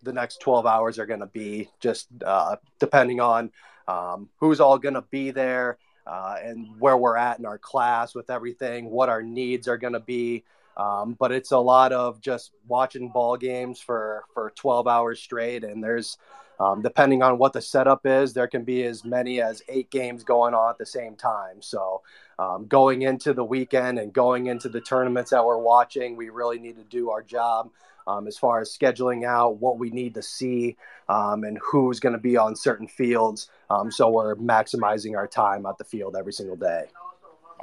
the next 12 hours are going to be, just uh, depending on um, who's all going to be there uh, and where we're at in our class with everything, what our needs are going to be. Um, but it's a lot of just watching ball games for for 12 hours straight, and there's um, depending on what the setup is, there can be as many as eight games going on at the same time. So, um, going into the weekend and going into the tournaments that we're watching, we really need to do our job um, as far as scheduling out what we need to see um, and who's going to be on certain fields. Um, so, we're maximizing our time at the field every single day.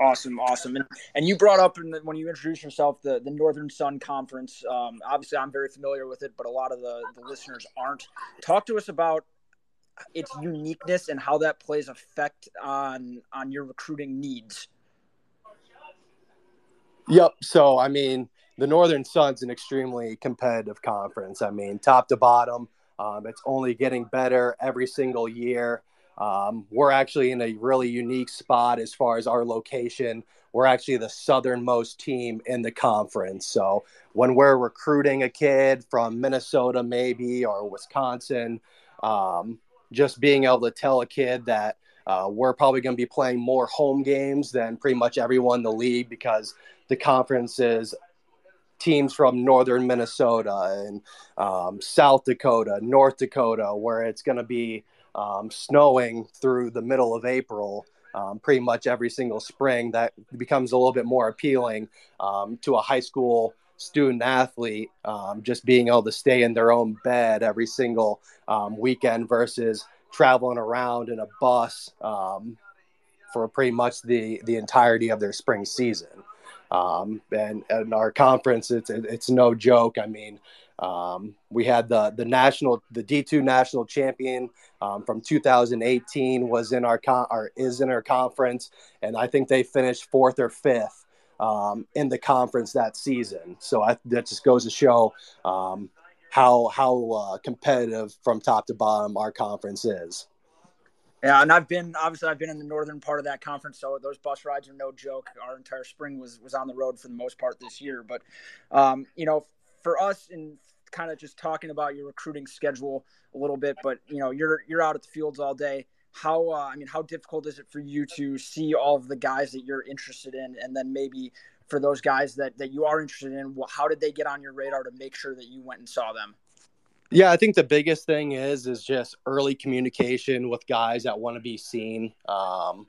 Awesome, awesome, and and you brought up the, when you introduced yourself the the Northern Sun Conference. Um, obviously, I'm very familiar with it, but a lot of the, the listeners aren't. Talk to us about its uniqueness and how that plays effect on on your recruiting needs. Yep. So, I mean, the Northern Sun's an extremely competitive conference. I mean, top to bottom, um, it's only getting better every single year. Um, we're actually in a really unique spot as far as our location. We're actually the southernmost team in the conference. So when we're recruiting a kid from Minnesota, maybe, or Wisconsin, um, just being able to tell a kid that uh, we're probably going to be playing more home games than pretty much everyone in the league because the conference is teams from northern Minnesota and um, South Dakota, North Dakota, where it's going to be um, snowing through the middle of April. Um, pretty much every single spring, that becomes a little bit more appealing um, to a high school student athlete, um, just being able to stay in their own bed every single um, weekend versus traveling around in a bus um, for pretty much the, the entirety of their spring season. Um, and, and our conference, it's, it's no joke. I mean, um, we had the the national the D two national champion um, from 2018 was in our con- or is in our conference, and I think they finished fourth or fifth um, in the conference that season. So I, that just goes to show um, how how uh, competitive from top to bottom our conference is. Yeah, and I've been obviously I've been in the northern part of that conference, so those bus rides are no joke. Our entire spring was was on the road for the most part this year, but um, you know, for us in kind of just talking about your recruiting schedule a little bit, but you know, you're you're out at the fields all day. How uh, I mean, how difficult is it for you to see all of the guys that you're interested in, and then maybe for those guys that that you are interested in, well, how did they get on your radar to make sure that you went and saw them? Yeah, I think the biggest thing is is just early communication with guys that want to be seen. Um,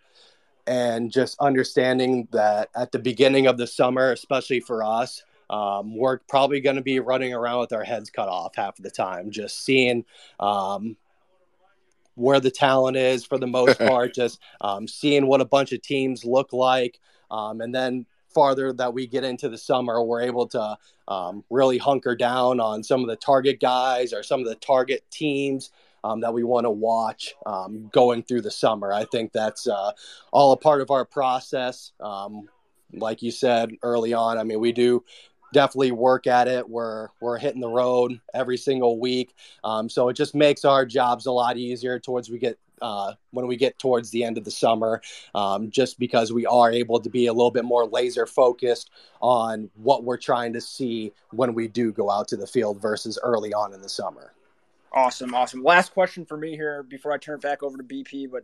and just understanding that at the beginning of the summer, especially for us, um, we're probably going to be running around with our heads cut off half of the time, just seeing um, where the talent is for the most part, just um, seeing what a bunch of teams look like. Um, and then farther that we get into the summer, we're able to um, really hunker down on some of the target guys or some of the target teams. Um, that we want to watch um, going through the summer. I think that's uh, all a part of our process. Um, like you said early on, I mean, we do definitely work at it. We're we're hitting the road every single week, um, so it just makes our jobs a lot easier towards we get uh, when we get towards the end of the summer, um, just because we are able to be a little bit more laser focused on what we're trying to see when we do go out to the field versus early on in the summer. Awesome, awesome. Last question for me here before I turn it back over to BP, but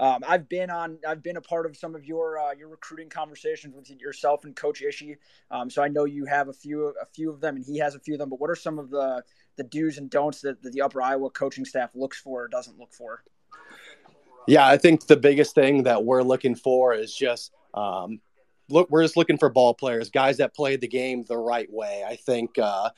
Um, I've been on, I've been a part of some of your uh, your recruiting conversations with yourself and Coach Ishii. Um, so I know you have a few a few of them, and he has a few of them. But what are some of the the do's and don'ts that, that the Upper Iowa coaching staff looks for or doesn't look for? Yeah, I think the biggest thing that we're looking for is just um, look. We're just looking for ball players, guys that play the game the right way. I think uh,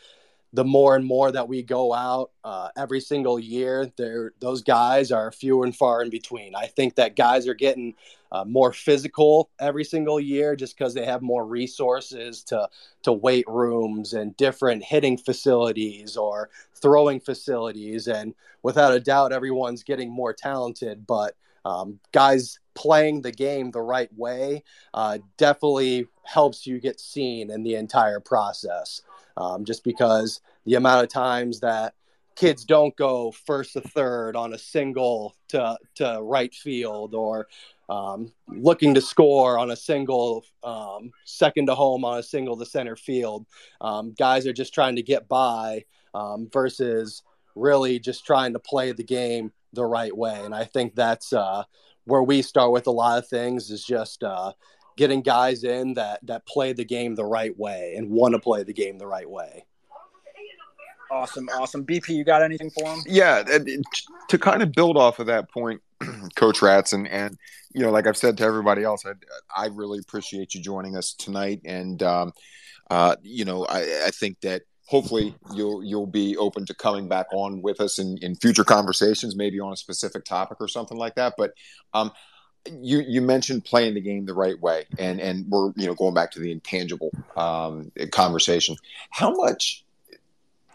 the more and more that we go out uh, every single year, there those guys are few and far in between. I think that guys are getting uh, more physical every single year just because they have more resources to to weight rooms and different hitting facilities or throwing facilities, and without a doubt, everyone's getting more talented. But um, guys playing the game the right way uh, definitely helps you get seen in the entire process um, just because the amount of times that kids don't go first to third on a single to, to right field or um, looking to score on a single, um, second to home on a single to center field. Um, guys are just trying to get by um, versus really just trying to play the game the right way. And I think that's uh, where we start with a lot of things is just uh, getting guys in that that play the game the right way and want to play the game the right way. Awesome, awesome. BP, you got anything for him? Yeah, to kind of build off of that point, Coach Ratz, and and you know, like I've said to everybody else, I I really appreciate you joining us tonight, and um, uh, you know, I, I think that hopefully you'll you'll be open to coming back on with us in, in future conversations, maybe on a specific topic or something like that. But um, you you mentioned playing the game the right way, and and we're you know going back to the intangible um, conversation. How much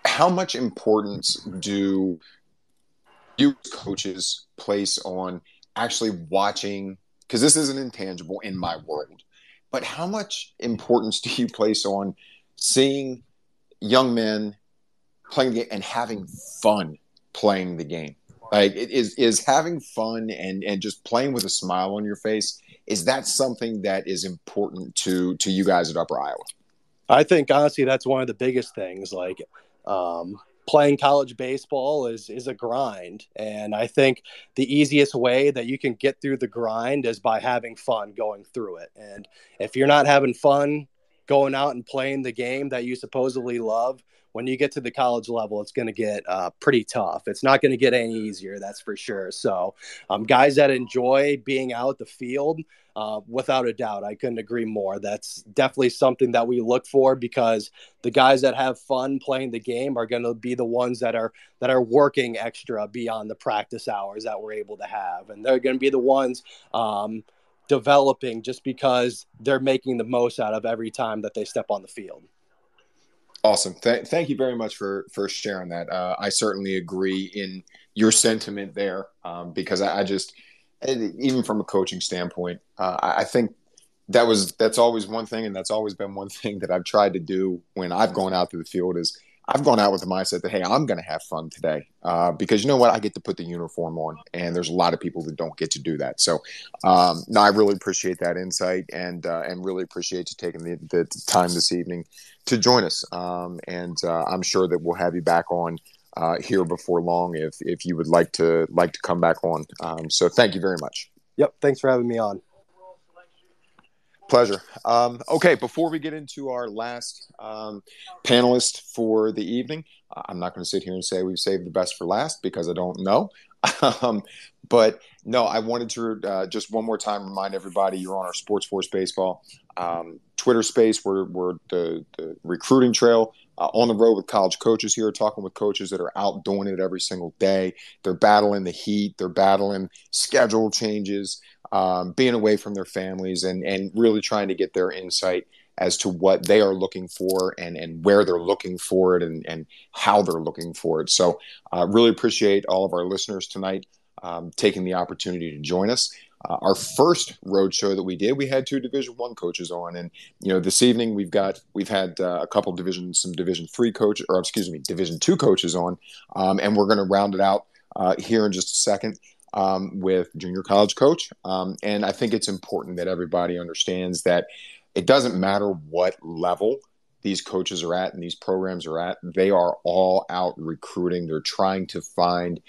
how much importance do you coaches place on actually watching? Because this is an intangible in my world, but how much importance do you place on seeing young men playing the game and having fun playing the game? Like is is having fun and and just playing with a smile on your face is that something that is important to to you guys at Upper Iowa? I think honestly that's one of the biggest things. Like um, playing college baseball is is a grind, and I think the easiest way that you can get through the grind is by having fun going through it. And if you're not having fun going out and playing the game that you supposedly love, when you get to the college level, it's going to get uh, pretty tough. It's not going to get any easier, that's for sure. So, um, guys that enjoy being out the field, uh, without a doubt, I couldn't agree more. That's definitely something that we look for because the guys that have fun playing the game are going to be the ones that are that are working extra beyond the practice hours that we're able to have, and they're going to be the ones. Um, developing just because they're making the most out of every time that they step on the field. Awesome. Th- thank you very much for for sharing that. Uh, I certainly agree in your sentiment there um, because I, I, just, even from a coaching standpoint, uh, I, I think that was that's always one thing, and that's always been one thing that I've tried to do when I've gone out to the field is I've gone out with the mindset that hey, I'm going to have fun today uh, because you know what, I get to put the uniform on, and there's a lot of people that don't get to do that. So, um, no, I really appreciate that insight, and uh, and really appreciate you taking the, the time this evening to join us. Um, and uh, I'm sure that we'll have you back on uh, here before long if if you would like to like to come back on. Um, so, thank you very much. Yep, thanks for having me on. Pleasure. Um, okay, before we get into our last um, panelist for the evening, I'm not going to sit here and say we've saved the best for last because I don't know. um, but no, I wanted to uh, just one more time remind everybody you're on our SportsForce Baseball um, Twitter space. We're, we're the, the recruiting trail. Uh, on the road with college coaches here, talking with coaches that are out doing it every single day. They're battling the heat, they're battling schedule changes, um, being away from their families and, and really trying to get their insight as to what they are looking for and, and where they're looking for it and, and how they're looking for it. So, uh, really appreciate all of our listeners tonight um, taking the opportunity to join us. Uh, our first road show that we did, we had two Division One coaches on, and you know this evening we've got we've had uh, a couple division some Division Three coach or excuse me Division Two coaches on, um, and we're going to round it out uh, here in just a second um, with junior college coach. Um, and I think it's important that everybody understands that it doesn't matter what level these coaches are at and these programs are at, they are all out recruiting. They're trying to find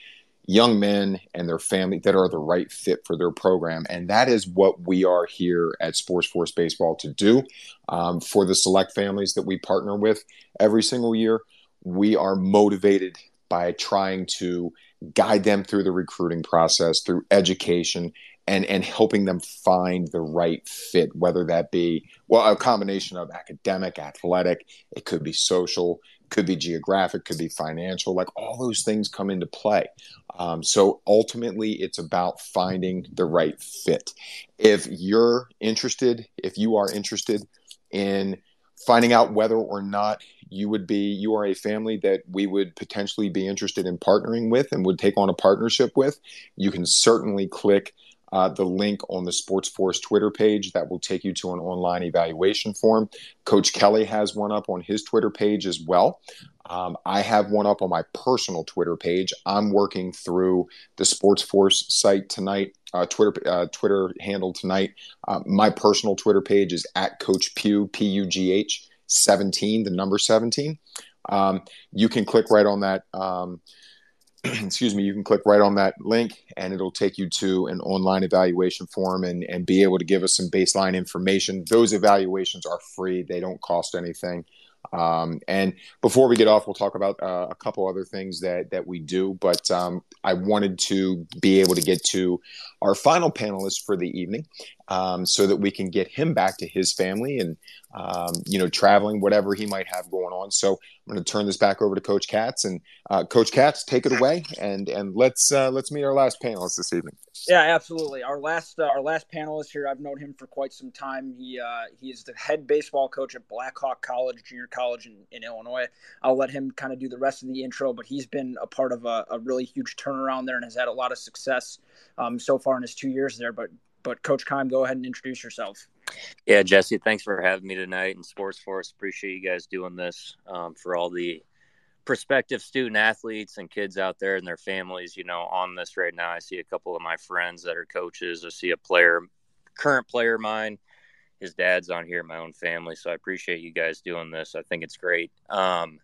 young men and their family that are the right fit for their program. And that is what we are here at SportsForce Baseball to do um, for the select families that we partner with every single year. We are motivated by trying to guide them through the recruiting process, through education, and and helping them find the right fit whether that be well a combination of academic athletic it could be social could be geographic could be financial like all those things come into play. Um, so ultimately it's about finding the right fit. If you're interested if you are interested in finding out whether or not you would be you are a family that we would potentially be interested in partnering with and would take on a partnership with you can certainly click uh, the link on the SportsForce Twitter page that will take you to an online evaluation form. Coach Kelly has one up on his Twitter page as well. Um, I have one up on my personal Twitter page. I'm working through the SportsForce site tonight, uh, Twitter uh, Twitter handle tonight. Uh, my personal Twitter page is at Coach Pugh P U G H 17, the number 17. Um, you can click right on that. Um, excuse me, you can click right on that link and it'll take you to an online evaluation form and, and be able to give us some baseline information. Those evaluations are free, they don't cost anything. Um, and before we get off, we'll talk about uh, a couple other things that that we do. But um, I wanted to be able to get to our final panelist for the evening, um, so that we can get him back to his family and um, you know traveling, whatever he might have going on. So I'm going to turn this back over to Coach Katz and uh, Coach Katz, take it away and and let's uh, let's meet our last panelist this evening. Yeah, absolutely. Our last uh, our last panelist here, I've known him for quite some time. He uh, he is the head baseball coach at Blackhawk College, junior college in, in Illinois. I'll let him kind of do the rest of the intro, but he's been a part of a, a really huge turnaround there and has had a lot of success um, so far in his two years there. But but Coach Keim, go ahead and introduce yourself. Yeah, Jesse, thanks for having me tonight. And SportsForce, appreciate you guys doing this um, for all the prospective student athletes and kids out there and their families. You know, on this right now, I see a couple of my friends that are coaches. I see a player, current player of mine. His dad's on here, my own family. So I appreciate you guys doing this. I think it's great. Um,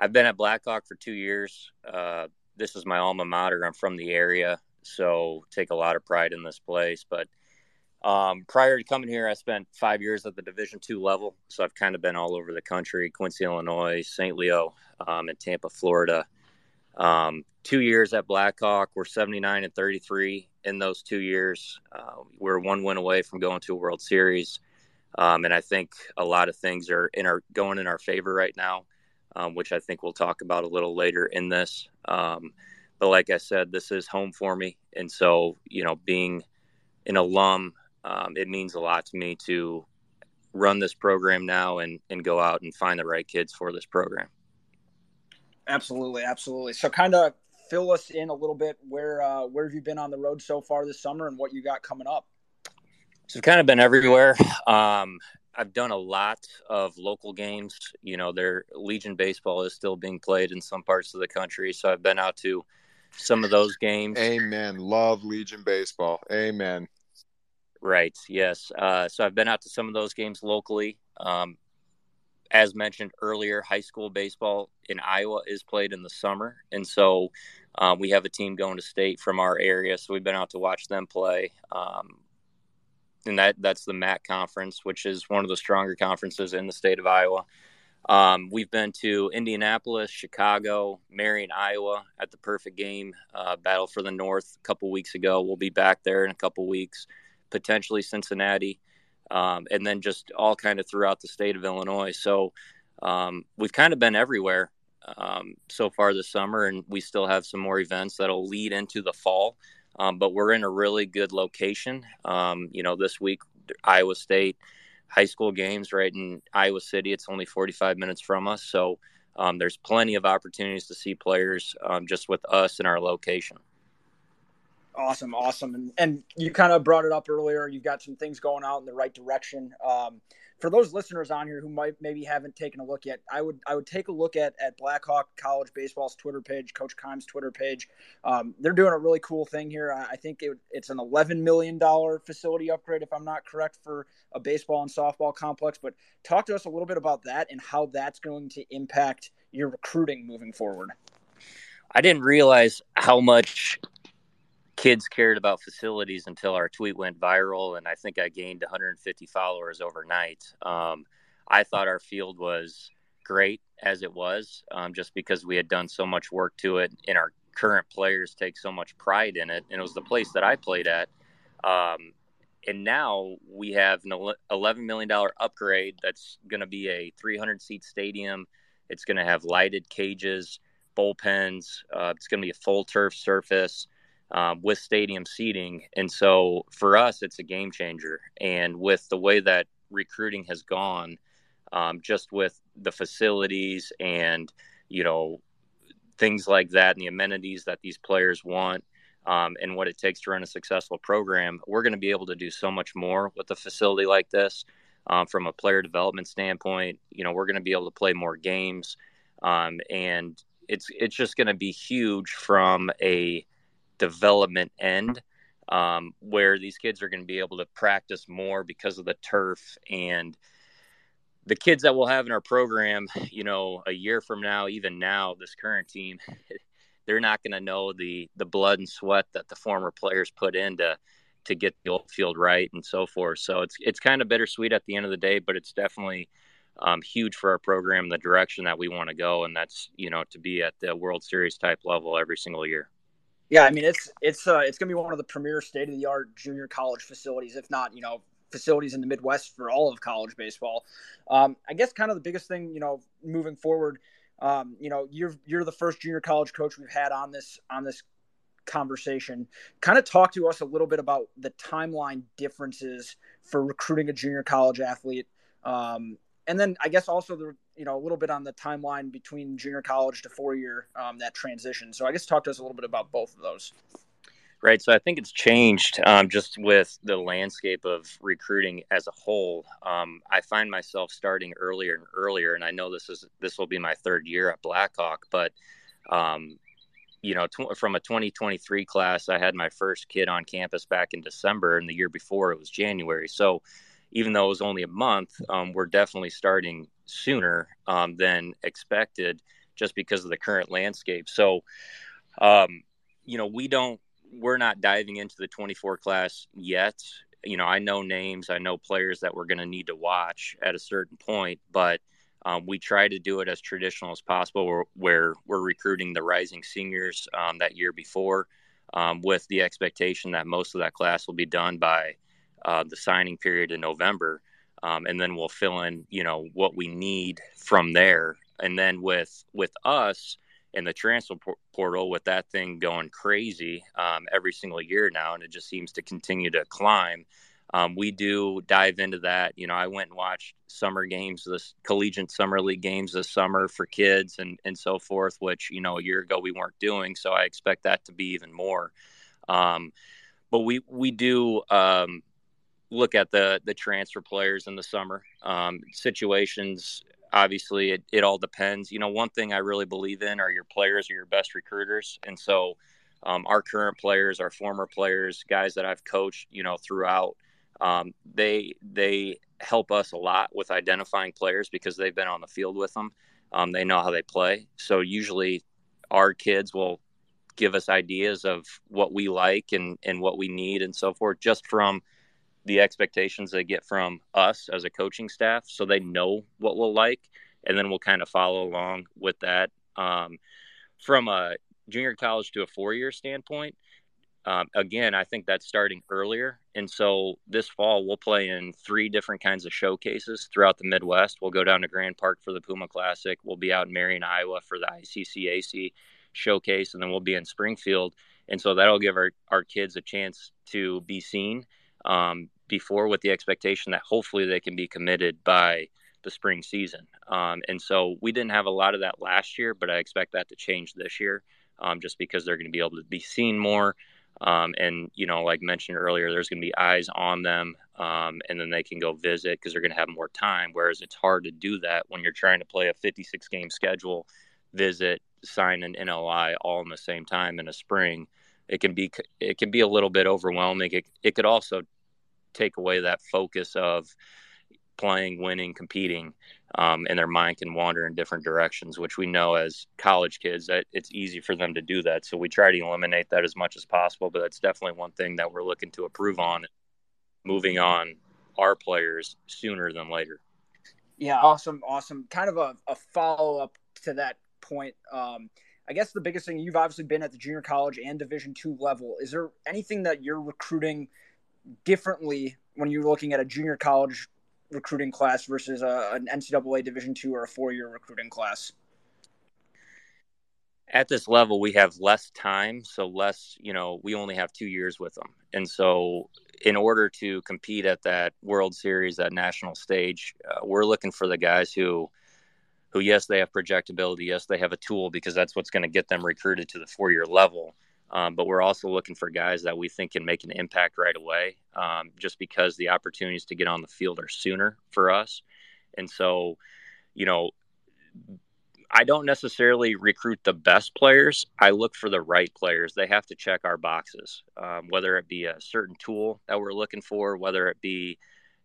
I've been at Blackhawk for two years. Uh, this is my alma mater. I'm from the area so take a lot of pride in this place. But um, prior to coming here, I spent five years at the Division two level, so I've kind of been all over the country: Quincy, Illinois, St. Leo, um, and Tampa, Florida. Um, two years at Blackhawk, we're 79 and 33 in those two years. Uh, we're one win away from going to a World Series, um, and I think a lot of things are in our going in our favor right now, um, which I think we'll talk about a little later in this. Um, but like I said, this is home for me, and so you know, being an alum, um, it means a lot to me to run this program now and and go out and find the right kids for this program. Absolutely, absolutely. So, kind of fill us in a little bit. Where uh, where have you been on the road so far this summer, and what you got coming up? So, I've kind of been everywhere. Um, I've done a lot of local games. You know, their Legion baseball is still being played in some parts of the country, so I've been out to some of those games. Amen. Love Legion baseball. Amen. Right. Yes. Uh, so I've been out to some of those games locally. Um, as mentioned earlier, high school baseball in Iowa is played in the summer, and so uh, we have a team going to state from our area. So we've been out to watch them play. Um, and that that's the MAC conference, which is one of the stronger conferences in the state of Iowa. Um, we've been to Indianapolis, Chicago, Marion, Iowa at the perfect game, uh, Battle for the North a couple weeks ago. We'll be back there in a couple weeks, potentially Cincinnati, um, and then just all kind of throughout the state of Illinois. So um, we've kind of been everywhere um, so far this summer, and we still have some more events that'll lead into the fall. Um, but we're in a really good location. Um, you know, this week, Iowa State high school games right in Iowa City. It's only 45 minutes from us. So um, there's plenty of opportunities to see players um, just with us in our location. Awesome, awesome, and and you kind of brought it up earlier. You've got some things going out in the right direction. Um, for those listeners on here who might maybe haven't taken a look yet, I would I would take a look at at Blackhawk College Baseball's Twitter page, Coach Keim's Twitter page. Um, they're doing a really cool thing here. I, think it, it's an eleven million dollar facility upgrade, if I'm not correct, for a baseball and softball complex. But talk to us a little bit about that and how that's going to impact your recruiting moving forward. I didn't realize how much kids cared about facilities until our tweet went viral, and I think I gained 150 followers overnight. Um, I thought our field was great as it was, um, just because we had done so much work to it, and our current players take so much pride in it. And it was the place that I played at. Um, and now we have an $11 million upgrade that's going to be a 300 seat stadium. It's going to have lighted cages, bullpens. Uh, it's going to be a full turf surface um, with stadium seating. And so for us, it's a game changer. And with the way that recruiting has gone, um, just with the facilities and, you know, things like that and the amenities that these players want um, and what it takes to run a successful program, we're going to be able to do so much more with a facility like this. Um, from a player development standpoint, you know, we're going to be able to play more games, um, and it's it's just going to be huge from a development end, um, where these kids are going to be able to practice more because of the turf and the kids that we'll have in our program, you know, a year from now, even now, this current team, they're not going to know the the blood and sweat that the former players put into to get the old field right and so forth. So it's it's kind of bittersweet at the end of the day, but it's definitely um, huge for our program, the direction that we want to go, and that's you know to be at the World Series type level every single year. Yeah, I mean it's it's uh, it's going to be one of the premier state of the art junior college facilities, if not you know facilities in the Midwest for all of college baseball. Um, I guess kind of the biggest thing you know moving forward um, you know, you're you're the first junior college coach we've had on this on this conversation. Kind of talk to us a little bit about the timeline differences for recruiting a junior college athlete, um, and then I guess also the you know a little bit on the timeline between junior college to four year um, that transition. So I guess talk to us a little bit about both of those right? So I think it's changed um, just with the landscape of recruiting as a whole. Um, I find myself starting earlier and earlier, and I know this is this will be my third year at Blackhawk, but um, you know, tw- from a 2023 class, I had my first kid on campus back in December, and the year before it was January. So even though it was only a month, um, we're definitely starting sooner um, than expected, just because of the current landscape. So um, you know, we don't we're not diving into the 24 class yet. You know, I know names, I know players that we're going to need to watch at a certain point, but um, we try to do it as traditional as possible where, where we're recruiting the rising seniors um, that year before um, with the expectation that most of that class will be done by uh, the signing period in November. Um, and then we'll fill in, you know, what we need from there. And then with with us, in the transfer portal with that thing going crazy um, every single year now, and it just seems to continue to climb. Um, we do dive into that. You know, I went and watched summer games, this collegiate summer league games this summer for kids and and so forth, which you know a year ago we weren't doing. So I expect that to be even more. Um, but we we do um, look at the the transfer players in the summer um, situations obviously it, it all depends. You know, one thing I really believe in are your players are your best recruiters. And so um, our current players, our former players, guys that I've coached, you know, throughout, um, they they help us a lot with identifying players because they've been on the field with them. Um, they know how they play. So usually our kids will give us ideas of what we like and, and what we need and so forth just from – the expectations they get from us as a coaching staff so they know what we'll like and then we'll kind of follow along with that. Um, from a junior college to a four-year standpoint um, again i think that's starting earlier. And so this fall we'll play in three different kinds of showcases throughout the midwest. We'll go down to grand park for the puma classic. We'll be out in marion iowa for the iccac showcase and then we'll be in springfield. And so that'll give our, our kids a chance to be seen. Um, before with the expectation that hopefully they can be committed by the spring season. Um, and so we didn't have a lot of that last year, but I expect that to change this year um, just because they're going to be able to be seen more. Um, and, you know, like mentioned earlier, there's going to be eyes on them um, and then they can go visit because they're going to have more time. Whereas it's hard to do that when you're trying to play a 56 game schedule, visit, sign an NLI all in the same time in a spring. It can be it can be a little bit overwhelming. It, it could also take away that focus of playing, winning, competing. um, and their mind can wander in different directions, which we know as college kids that it's easy for them to do that. So we try to eliminate that as much as possible. But that's definitely one thing that we're looking to improve on, moving on our players sooner than later. Yeah, awesome, awesome. Kind of a, a follow up to that point. Um, I guess the biggest thing you've obviously been at the junior college and Division two level. Is there anything that you're recruiting differently when you're looking at a junior college recruiting class versus a, an NCAA Division two or a four year recruiting class? At this level, we have less time, so less. You know, we only have two years with them, and so in order to compete at that World Series, that national stage, uh, we're looking for the guys who, who yes, they have projectability, yes, they have a tool because that's what's going to get them recruited to the four year level. Um, but we're also looking for guys that we think can make an impact right away, um, just because the opportunities to get on the field are sooner for us. And so, you know, I don't necessarily recruit the best players. I look for the right players. They have to check our boxes, um, whether it be a certain tool that we're looking for, whether it be,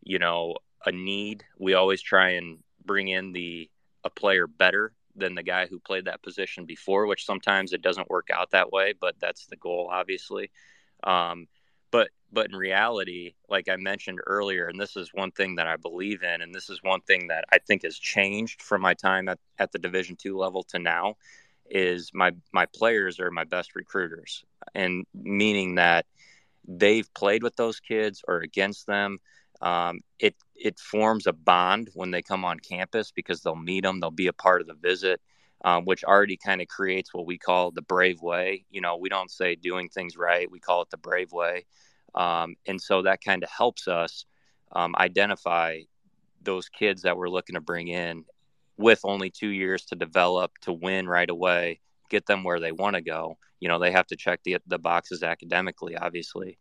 you know, a need. We always try and bring in the a player better than the guy who played that position before, which sometimes it doesn't work out that way, but that's the goal, obviously. Um, but but in reality, like I mentioned earlier, and this is one thing that I believe in, and this is one thing that I think has changed from my time at, at the Division two level to now, is my my players are my best recruiters, and meaning that they've played with those kids or against them. Um, it it forms a bond when they come on campus because they'll meet them, they'll be a part of the visit, um, which already kind of creates what we call the brave way. You know, we don't say doing things right, we call it the brave way. Um, and so that kind of helps us um, identify those kids that we're looking to bring in with only two years to develop, to win right away, get them where they want to go. You know, they have to check the, the boxes academically, obviously.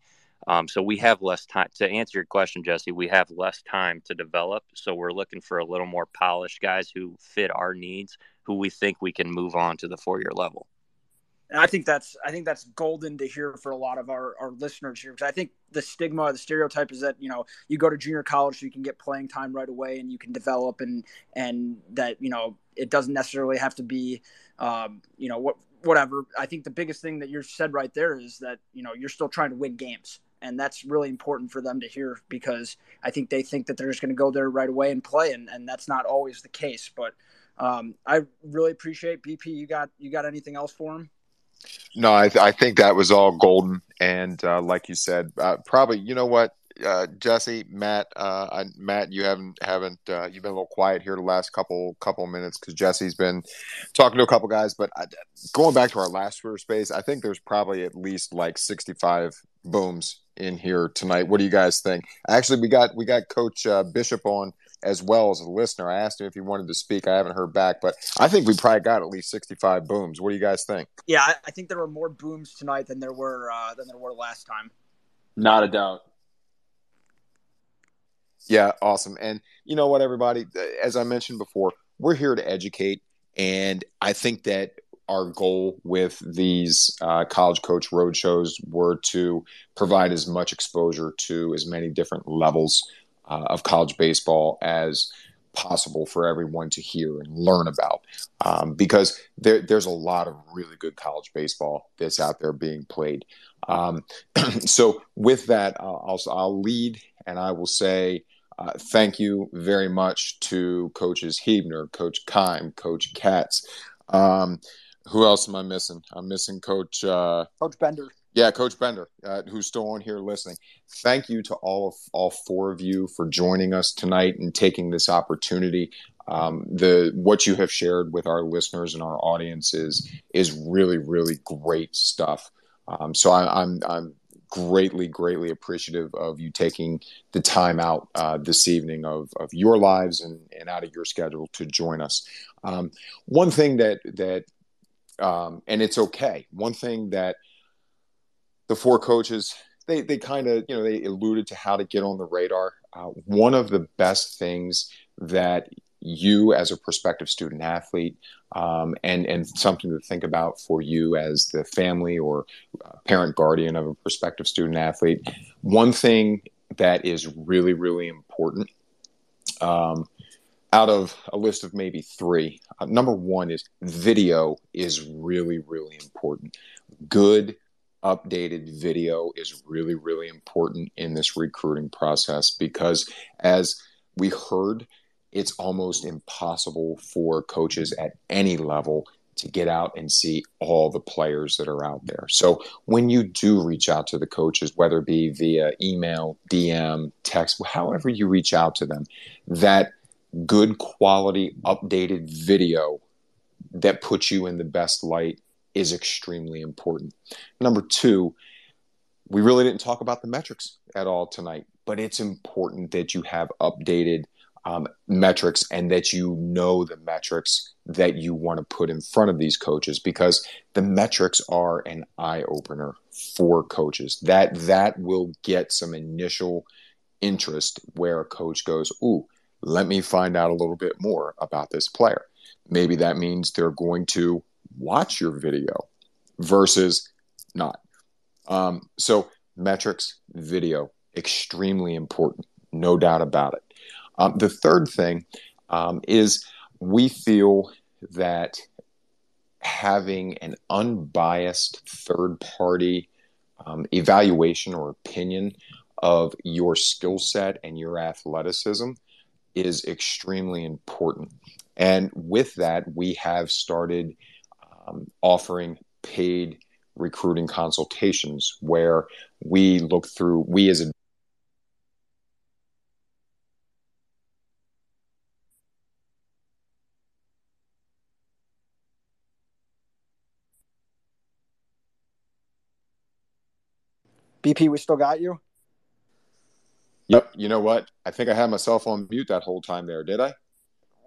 Um, so we have less time to answer your question, Jesse. We have less time to develop, so we're looking for a little more polished guys who fit our needs, who we think we can move on to the four-year level. And I think that's I think that's golden to hear for a lot of our, our listeners here because I think the stigma, the stereotype is that you know you go to junior college so you can get playing time right away and you can develop and and that you know it doesn't necessarily have to be um, you know what whatever. I think the biggest thing that you said right there is that you know you're still trying to win games and that's really important for them to hear because I think they think that they're just going to go there right away and play, and, and that's not always the case. But um, I really appreciate BP. You got you got anything else for him? No, I, th- I think that was all golden, and uh, like you said, uh, probably you know what, uh, Jesse, Matt, uh, I, Matt, you haven't haven't uh, you've been a little quiet here the last couple couple minutes because Jesse's been talking to a couple guys. But I, going back to our last Twitter space, I think there's probably at least like 65 booms in here tonight. What do you guys think? Actually, we got we got Coach uh, Bishop on as well as a listener. I asked him if he wanted to speak. I haven't heard back, but I think we probably got at least sixty-five booms. What do you guys think? Yeah, I think there were more booms tonight than there were uh, than there were last time. Not a doubt. Yeah, awesome. And you know what, everybody? As I mentioned before, we're here to educate, and I think that our goal with these uh, college coach road shows were to provide as much exposure to as many different levels uh, of college baseball as possible for everyone to hear and learn about um, because there, there's a lot of really good college baseball that's out there being played. Um, so, with that, I'll, I'll, lead and I will say uh, thank you very much to coaches Hebner, Coach Keim, Coach Katz. Um, who else am I missing? I'm missing Coach uh, Coach Bender. Yeah, Coach Bender, uh, who's still on here listening. Thank you to all of all four of you for joining us tonight and taking this opportunity. Um, the what you have shared with our listeners and our audiences is is really really great stuff. Um, so I, I'm I'm greatly greatly appreciative of you taking the time out uh, this evening of of your lives and and out of your schedule to join us. Um, one thing that that um, and it's okay. One thing that the four coaches they they kind of you know they alluded to how to get on the radar. Uh, one of the best things that you as a prospective student athlete um, and and something to think about for you as the family or uh, parent guardian of a prospective student athlete. One thing that is really really important um, out of a list of maybe three. Uh, number one is video is really, really important. Good, updated video is really, really important in this recruiting process because, as we heard, it's almost impossible for coaches at any level to get out and see all the players that are out there. So when you do reach out to the coaches, whether it be via email, DM, text, however you reach out to them, that good quality updated video that puts you in the best light is extremely important. Number two, we really didn't talk about the metrics at all tonight, but it's important that you have updated um, metrics and that you know the metrics that you want to put in front of these coaches because the metrics are an eye opener for coaches. That that will get some initial interest where a coach goes, "Ooh, let me find out a little bit more about this player." Maybe that means they're going to watch your video versus not. Um, so metrics, video, extremely important, no doubt about it. Um, the third thing um, is we feel that having an unbiased third party um, evaluation or opinion of your skill set and your athleticism is extremely important. And with that, we have started um, offering paid recruiting consultations where we look through, we as a BP, we still got you. Yep. You know what? I think I had myself on mute that whole time there. Did I?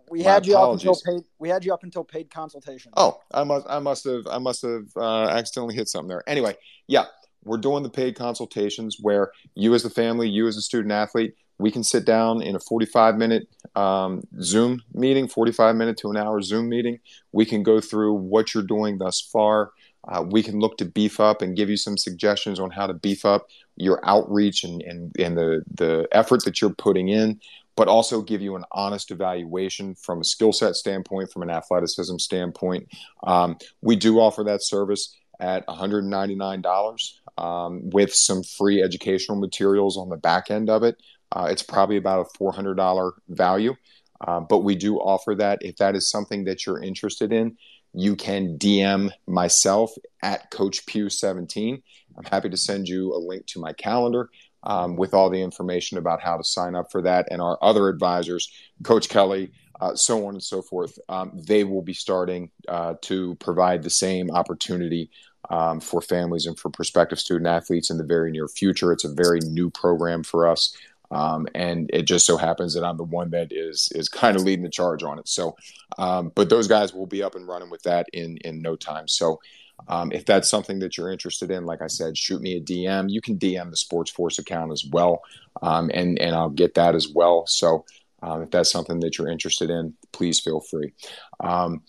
We My had you apologies. up until paid. We had you up until paid consultation. Oh, I must. I must have. I must have uh, accidentally hit something there. Anyway, yeah, we're doing the paid consultations where you, as the family, you as a student athlete, we can sit down in a 45 minute um, Zoom meeting, 45 minute to an hour Zoom meeting. We can go through what you're doing thus far, uh, we can look to beef up and give you some suggestions on how to beef up your outreach and, and, and the, the effort that you're putting in, but also give you an honest evaluation from a skill set standpoint, from an athleticism standpoint. Um, we do offer that service at $199 um, with some free educational materials on the back end of it. Uh, it's probably about a $400 value. Uh, but we do offer that if that is something that you're interested in you can DM myself at Coach Pew 17. I'm happy to send you a link to my calendar um, with all the information about how to sign up for that. And our other advisors, Coach Kelly, uh, so on and so forth, um, they will be starting uh, to provide the same opportunity um, for families and for prospective student athletes in the very near future. It's a very new program for us. Um, and it just so happens that I'm the one that is is kind of leading the charge on it. So, um, but those guys will be up and running with that in in no time. So, um, if that's something that you're interested in, like I said, shoot me a DM. You can DM the SportsForce account as well, um, and and I'll get that as well. So, um, if that's something that you're interested in, please feel free. Um,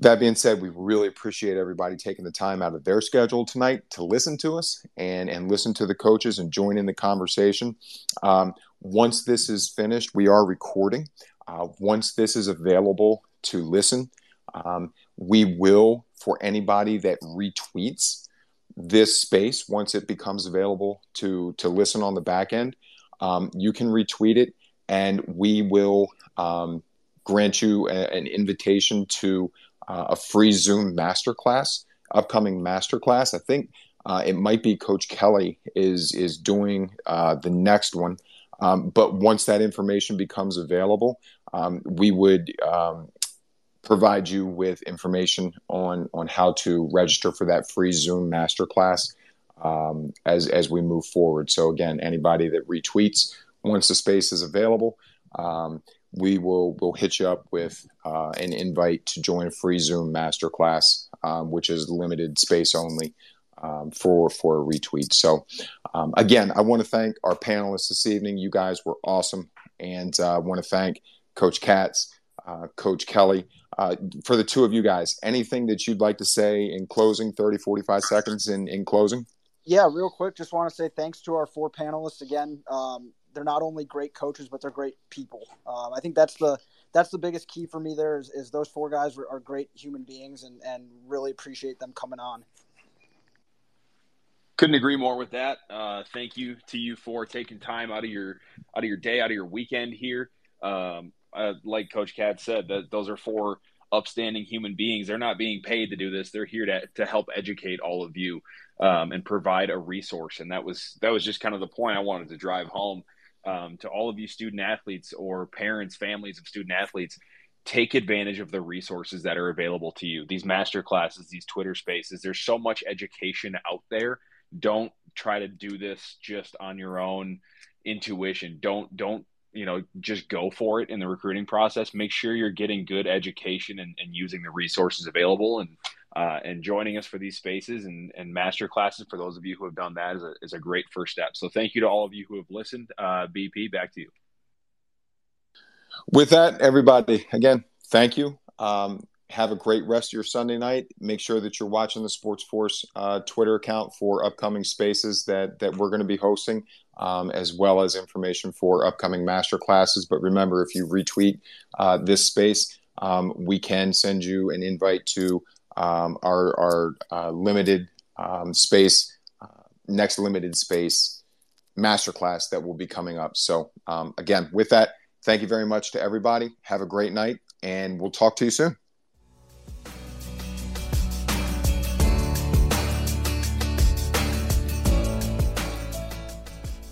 that being said, we really appreciate everybody taking the time out of their schedule tonight to listen to us and and listen to the coaches and join in the conversation. Um, once this is finished, we are recording. Uh, once this is available to listen, um, we will for anybody that retweets this space once it becomes available to to listen on the back end. Um, you can retweet it, and we will um, grant you a, an invitation to uh, a free Zoom masterclass, upcoming masterclass. I think uh, it might be Coach Kelly is is doing uh, the next one. Um, but once that information becomes available, um, we would um, provide you with information on on how to register for that free Zoom masterclass um, as as we move forward. So again, anybody that retweets once the space is available, um, we will will hit you up with uh, an invite to join a free Zoom masterclass, um, which is limited space only um, for for a retweet. So, um, again, I want to thank our panelists this evening. You guys were awesome, and uh, I want to thank Coach Katz, uh, Coach Kelly. Uh, for the two of you guys, anything that you'd like to say in closing, 30, 45 seconds in, in closing? Yeah, real quick, just want to say thanks to our four panelists again. Um, they're not only great coaches, but they're great people. Um, I think that's the that's the biggest key for me. There is, is those four guys are, are great human beings, and and really appreciate them coming on. Couldn't agree more with that. Uh, thank you to you for taking time out of your out of your day, out of your weekend here. Um, uh, like Coach Katz said, that those are four upstanding human beings. They're not being paid to do this. They're here to to help educate all of you um, and provide a resource. And that was that was just kind of the point I wanted to drive home um, to all of you student athletes or parents, families of student athletes. Take advantage of the resources that are available to you. These master classes, these Twitter spaces. There's so much education out there don't try to do this just on your own intuition don't don't you know just go for it in the recruiting process. Make sure you're getting good education and, and using the resources available and uh, and joining us for these spaces and, and master classes for those of you who have done that is a, is a great first step. So thank you to all of you who have listened. Uh, bp back to you. With that everybody again thank you. Um, have a great rest of your Sunday night. Make sure that you're watching the SportsForce uh, Twitter account for upcoming spaces that that we're going to be hosting, um, as well as information for upcoming master classes. But remember, if you retweet uh, this space, um, we can send you an invite to um, our our uh, limited um, space, uh, next limited space masterclass that will be coming up. So um, again, with that, thank you very much to everybody. Have a great night, and we'll talk to you soon.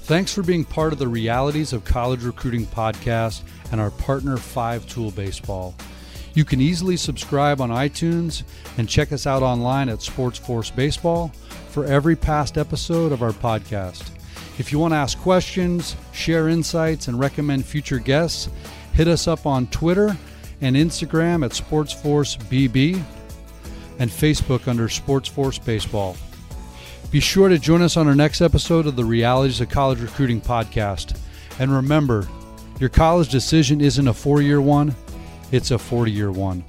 Thanks for being part of the Realities of College Recruiting podcast and our partner, Five Tool Baseball. You can easily subscribe on iTunes and check us out online at SportsForce Baseball for every past episode of our podcast. If you want to ask questions, share insights, and recommend future guests, hit us up on Twitter and Instagram at SportsForce BB and Facebook under SportsForce Baseball. Be sure to join us on our next episode of the Realities of College Recruiting podcast. And remember, your college decision isn't a four year one, it's a 40 year one.